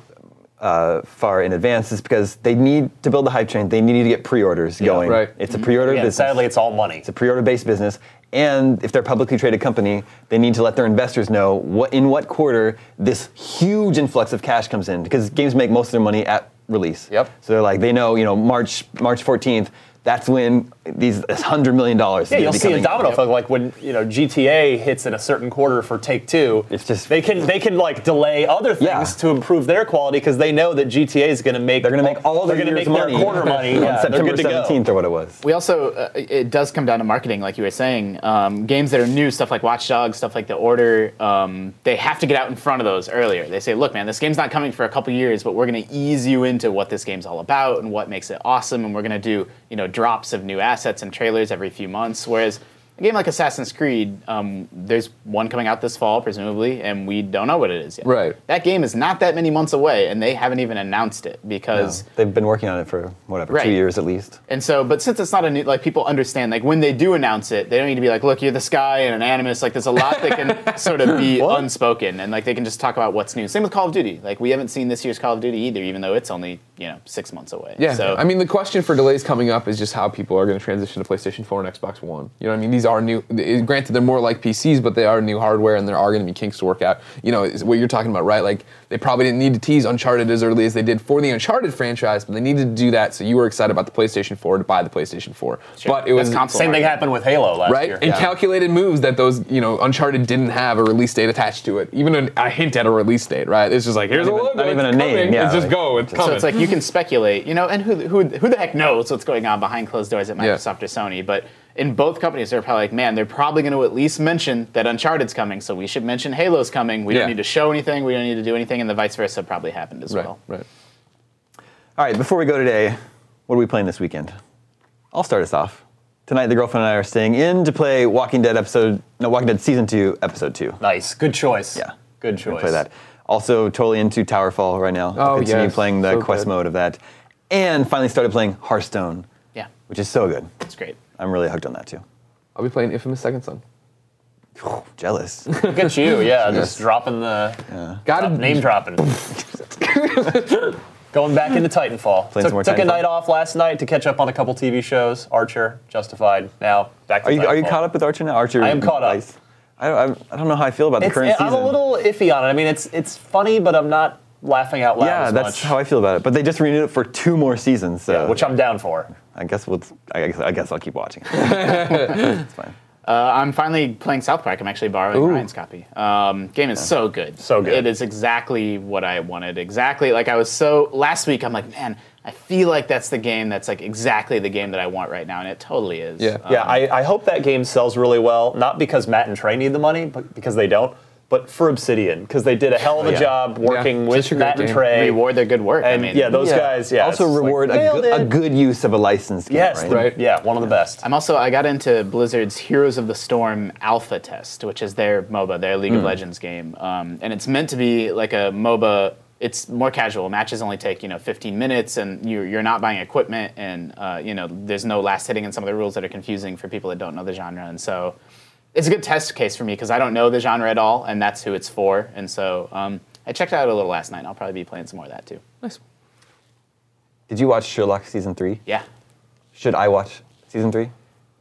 [SPEAKER 7] uh, far in advance is because they need to build the hype train. They need to get pre-orders going.
[SPEAKER 4] right.
[SPEAKER 7] It's a pre-order
[SPEAKER 6] Yeah,
[SPEAKER 7] business.
[SPEAKER 6] sadly, it's all money.
[SPEAKER 7] It's a pre-order-based business, and if they're a publicly traded company, they need to let their investors know what in what quarter this huge influx of cash comes in, because games make most of their money at release.
[SPEAKER 6] Yep.
[SPEAKER 7] So they're like, they know, you know, March March 14th. That's when these hundred million dollars.
[SPEAKER 6] Yeah, you'll see a domino effect. Like when you know GTA hits in a certain quarter for Take Two,
[SPEAKER 7] It's just-
[SPEAKER 6] they can they can like delay other things
[SPEAKER 7] Yeah.
[SPEAKER 6] to improve their quality because they know that GTA is going to make
[SPEAKER 7] They're going to make all
[SPEAKER 6] they're
[SPEAKER 7] their
[SPEAKER 6] gonna make
[SPEAKER 7] money
[SPEAKER 6] their quarter money
[SPEAKER 7] on
[SPEAKER 6] yeah, they're
[SPEAKER 7] September
[SPEAKER 6] good to
[SPEAKER 7] 17th or what it was.
[SPEAKER 5] We also, uh, it does come down to marketing, like you were saying. Um, games that are new, stuff like Watch Dogs, stuff like The Order, um, they have to get out in front of those earlier. They say, look, man, this game's not coming for a couple years, but we're going to ease you into what this game's all about and what makes it awesome, and we're going to do, you know, drops of new assets and trailers every few months. Whereas a game like Assassin's Creed, um, there's one coming out this fall, presumably, and we don't know what it is yet.
[SPEAKER 4] Right.
[SPEAKER 5] That game is not that many months away, and they haven't even announced it because.
[SPEAKER 7] They've been working on it for whatever
[SPEAKER 5] Right.
[SPEAKER 7] two years at least.
[SPEAKER 5] And so, but since it's not a new, like people understand, like when they do announce it, they don't need to be like, look, you're the sky and an animus. Like there's a lot that can sort of be
[SPEAKER 7] What?
[SPEAKER 5] unspoken, and like they can just talk about what's new. Same with Call of Duty. Like we haven't seen this year's Call of Duty either, even though it's only you know six months away.
[SPEAKER 4] Yeah,
[SPEAKER 5] So
[SPEAKER 4] I mean, the question for delays coming up is just how people are going to transition to PlayStation 4 and Xbox One. You know what I mean? These are new. Eh, granted, they're more like PCs, but they are new hardware, and there are going to be kinks to work out. You know, what you're talking about, right? Like they probably didn't need to tease Uncharted as early as they did for the Uncharted franchise, but they needed to do that so you were excited about the PlayStation 4 to buy the PlayStation 4.
[SPEAKER 5] Sure.
[SPEAKER 4] But it was
[SPEAKER 5] That's console
[SPEAKER 6] Same thing happened with Halo last
[SPEAKER 4] right
[SPEAKER 6] year.
[SPEAKER 4] and calculated moves that those you know Uncharted didn't have a release date attached to it, even a, a hint at a release date. Right? It's just like here's
[SPEAKER 7] Not
[SPEAKER 4] a
[SPEAKER 7] even-
[SPEAKER 4] logo,
[SPEAKER 7] not even
[SPEAKER 4] it's
[SPEAKER 7] a name,
[SPEAKER 4] coming,
[SPEAKER 7] yeah,
[SPEAKER 4] It's just
[SPEAKER 7] like-
[SPEAKER 4] go. It's coming.
[SPEAKER 5] So it's like you can speculate, you know, and who, who, who the heck knows what's going on behind closed doors at
[SPEAKER 4] Yeah.
[SPEAKER 5] Microsoft or Sony? But in both companies, they're probably like, man, they're probably going to at least mention that Uncharted's coming, so we should mention Halo's coming. We
[SPEAKER 4] Yeah.
[SPEAKER 5] don't need to show anything, we don't need to do anything, and the vice versa probably happened as
[SPEAKER 4] right,
[SPEAKER 5] well.
[SPEAKER 4] right.
[SPEAKER 7] All right, before we go today, what are we playing this weekend? I'll start us off. Tonight, the girlfriend and I are staying in to play Walking Dead episode, no, Walking Dead season two, episode two.
[SPEAKER 6] Nice, good choice.
[SPEAKER 7] Yeah,
[SPEAKER 6] good
[SPEAKER 7] We're
[SPEAKER 6] choice.
[SPEAKER 7] Play that. Also, totally into Towerfall right now.
[SPEAKER 4] Oh,
[SPEAKER 7] Continue
[SPEAKER 4] yes.
[SPEAKER 7] playing the
[SPEAKER 4] So
[SPEAKER 7] quest
[SPEAKER 4] good.
[SPEAKER 7] mode of that, and finally started playing Hearthstone,
[SPEAKER 5] Yeah,
[SPEAKER 7] which is so good.
[SPEAKER 5] it's great.
[SPEAKER 7] I'm really hooked on that too.
[SPEAKER 4] I'll be playing Infamous Second Son.
[SPEAKER 7] Jealous.
[SPEAKER 6] Look at you, yeah, just dropping the yeah.
[SPEAKER 4] Got
[SPEAKER 6] drop- name dropping. Going back into Titanfall.
[SPEAKER 7] Playing
[SPEAKER 6] took
[SPEAKER 7] some more
[SPEAKER 6] took a night off last night to catch up on a couple TV shows. Archer, Justified. Now back to
[SPEAKER 7] Are you, are you caught up with Archer now? Archer.
[SPEAKER 6] I am caught up.
[SPEAKER 7] I, I, I don't know how I feel about the
[SPEAKER 6] It's,
[SPEAKER 7] current
[SPEAKER 6] I'm
[SPEAKER 7] season.
[SPEAKER 6] a little iffy on it. I mean, it's it's funny, but I'm not laughing out loud
[SPEAKER 7] yeah,
[SPEAKER 6] as
[SPEAKER 7] that's
[SPEAKER 6] much.
[SPEAKER 7] how I feel about it. But they just renewed it for two more seasons, so
[SPEAKER 6] yeah, which I'm down for.
[SPEAKER 7] I guess we'll. I guess, I guess I'll keep watching. it's fine.
[SPEAKER 5] Uh, I'm finally playing South Park. I'm actually borrowing
[SPEAKER 4] Ooh.
[SPEAKER 5] Ryan's copy. Um, game is so good.
[SPEAKER 6] So good.
[SPEAKER 5] It is exactly what I wanted. Exactly like I was so last week. I'm like, man, I feel like that's the game that's like exactly the game that I want right now, and it totally is.
[SPEAKER 4] Yeah.
[SPEAKER 5] Um,
[SPEAKER 6] Yeah, I, I hope that game sells really well. Not because Matt and Trey need the money, but because they don't. But for Obsidian, because they did a hell of a
[SPEAKER 7] Yeah.
[SPEAKER 6] job working
[SPEAKER 4] Yeah,
[SPEAKER 6] with
[SPEAKER 4] such a
[SPEAKER 6] Matt and. Trey.
[SPEAKER 5] reward their good work.
[SPEAKER 6] And
[SPEAKER 5] I mean,
[SPEAKER 6] yeah, those guys. Yeah.
[SPEAKER 7] also
[SPEAKER 6] it's like,
[SPEAKER 7] reward a,
[SPEAKER 6] nailed
[SPEAKER 7] good, a good use of a licensed game.
[SPEAKER 6] Yes,
[SPEAKER 7] right?
[SPEAKER 6] the-
[SPEAKER 4] Right.
[SPEAKER 6] Yeah, one of the best.
[SPEAKER 5] I'm also I got into Blizzard's Heroes of the Storm alpha test, which is their MOBA, their
[SPEAKER 6] Hmm.
[SPEAKER 5] League of Legends game, um, and it's meant to be like a MOBA it's more casual. Matches only take you know 15 minutes, and you're you're not buying equipment, and uh, you know there's no last hitting and some of the rules that are confusing for people that don't know the genre, and so it's a good test case for me because I don't know the genre at all, and that's who it's for, and so um, I checked out a little last night. and I'll probably be playing some more of that too.
[SPEAKER 4] Nice.
[SPEAKER 7] Did you watch Sherlock season three?
[SPEAKER 5] Yeah,
[SPEAKER 7] Should I watch season three?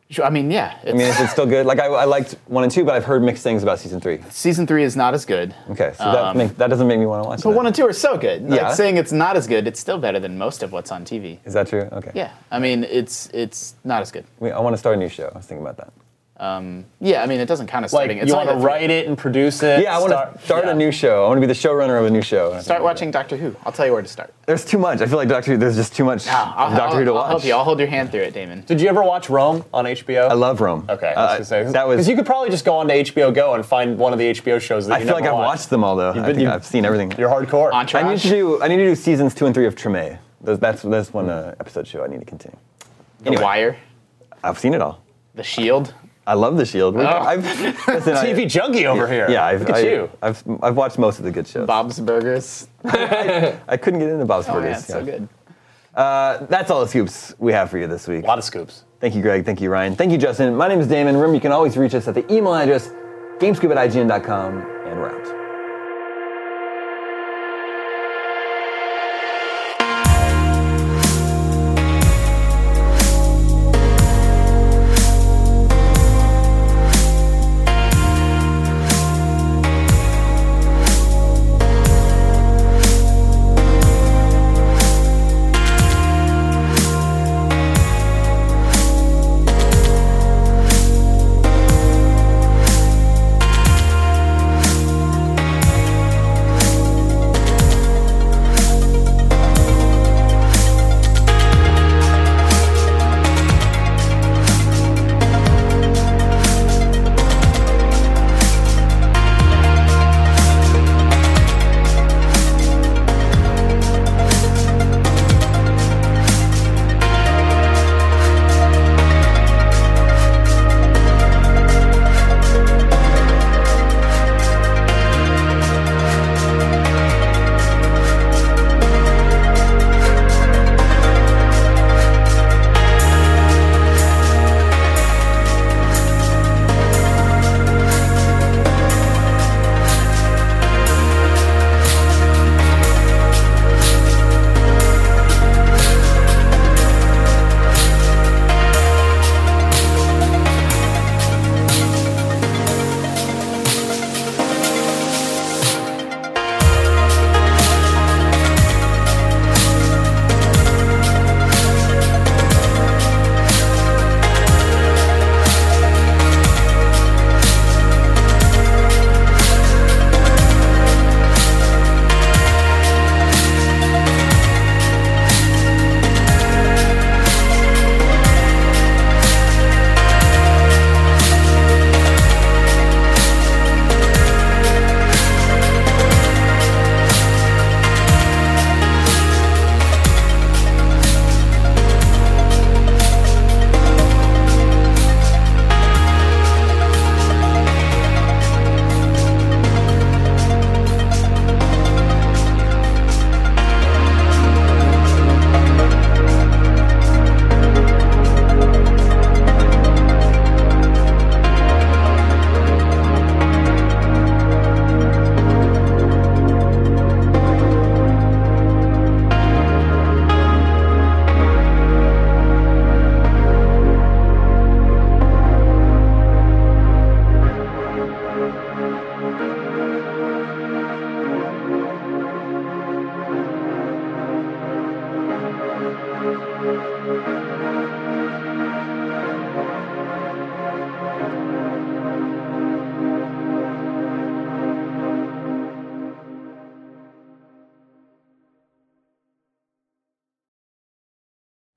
[SPEAKER 5] Sure, I mean yeah.
[SPEAKER 7] I mean, is it still good? Like I, I liked one and two, but I've heard mixed things about season three.
[SPEAKER 5] season three is not as good.
[SPEAKER 7] Okay, so that
[SPEAKER 5] Um,
[SPEAKER 7] make, that doesn't make me want to watch it.
[SPEAKER 5] But
[SPEAKER 7] it.
[SPEAKER 5] one and two are so good. Like
[SPEAKER 7] Yeah.
[SPEAKER 5] saying it's not as good, it's still better than most of what's on TV.
[SPEAKER 7] Is that true? Okay.
[SPEAKER 5] Yeah, I mean it's it's not as good.
[SPEAKER 7] I, mean, I want to start a new show. I was thinking about that.
[SPEAKER 5] Yeah, I mean it doesn't count as starting.
[SPEAKER 6] Like
[SPEAKER 5] starting. it's
[SPEAKER 6] you want to write it and produce it.
[SPEAKER 7] Yeah, I want to start
[SPEAKER 6] yeah.
[SPEAKER 7] a new show. I want to be the showrunner of a new show.
[SPEAKER 5] Start watching Doctor Who. I'll tell you where to start.
[SPEAKER 7] There's too much. I feel like Doctor Who. There's just too much
[SPEAKER 5] I'll,
[SPEAKER 7] Doctor Who to watch.
[SPEAKER 5] I'll help you. I'll hold your hand through it, Damon.
[SPEAKER 6] Did you ever watch Rome on HBO?
[SPEAKER 7] I love Rome.
[SPEAKER 6] Okay,
[SPEAKER 7] Uh,
[SPEAKER 6] I was gonna say,
[SPEAKER 7] that was.
[SPEAKER 6] because you could probably just go on to HBO Go and find one of the HBO shows that
[SPEAKER 7] you've
[SPEAKER 6] watched.
[SPEAKER 7] I feel like I've watched them all though. I
[SPEAKER 6] been-
[SPEAKER 7] think
[SPEAKER 6] you-
[SPEAKER 7] I've seen everything.
[SPEAKER 6] You're hardcore.
[SPEAKER 5] Entourage.
[SPEAKER 7] I need to do. I need to do seasons two and three of Treme. Those, that's that's one uh, episode show I need to continue.
[SPEAKER 5] The Wire,
[SPEAKER 7] I've seen it all.
[SPEAKER 5] The Shield.
[SPEAKER 7] I love The Shield.
[SPEAKER 5] Oh.
[SPEAKER 7] I've, listen, I-
[SPEAKER 6] TV junkie over here.
[SPEAKER 7] Yeah, I've,
[SPEAKER 6] Look at
[SPEAKER 7] I,
[SPEAKER 6] you.
[SPEAKER 7] I've I've watched most of the good shows.
[SPEAKER 5] Bob's Burgers.
[SPEAKER 7] I couldn't get into Bob's
[SPEAKER 5] Oh
[SPEAKER 7] Burgers.
[SPEAKER 5] man, it's so
[SPEAKER 7] yeah.
[SPEAKER 5] good.
[SPEAKER 7] Uh, that's all the scoops we have for you this week.
[SPEAKER 6] A lot of scoops.
[SPEAKER 7] Thank you, Greg. Thank you, Ryan. Thank you, Justin. My name is Damon. Remember, you can always reach us at the email address gamescoop at IGN.com, and we're out.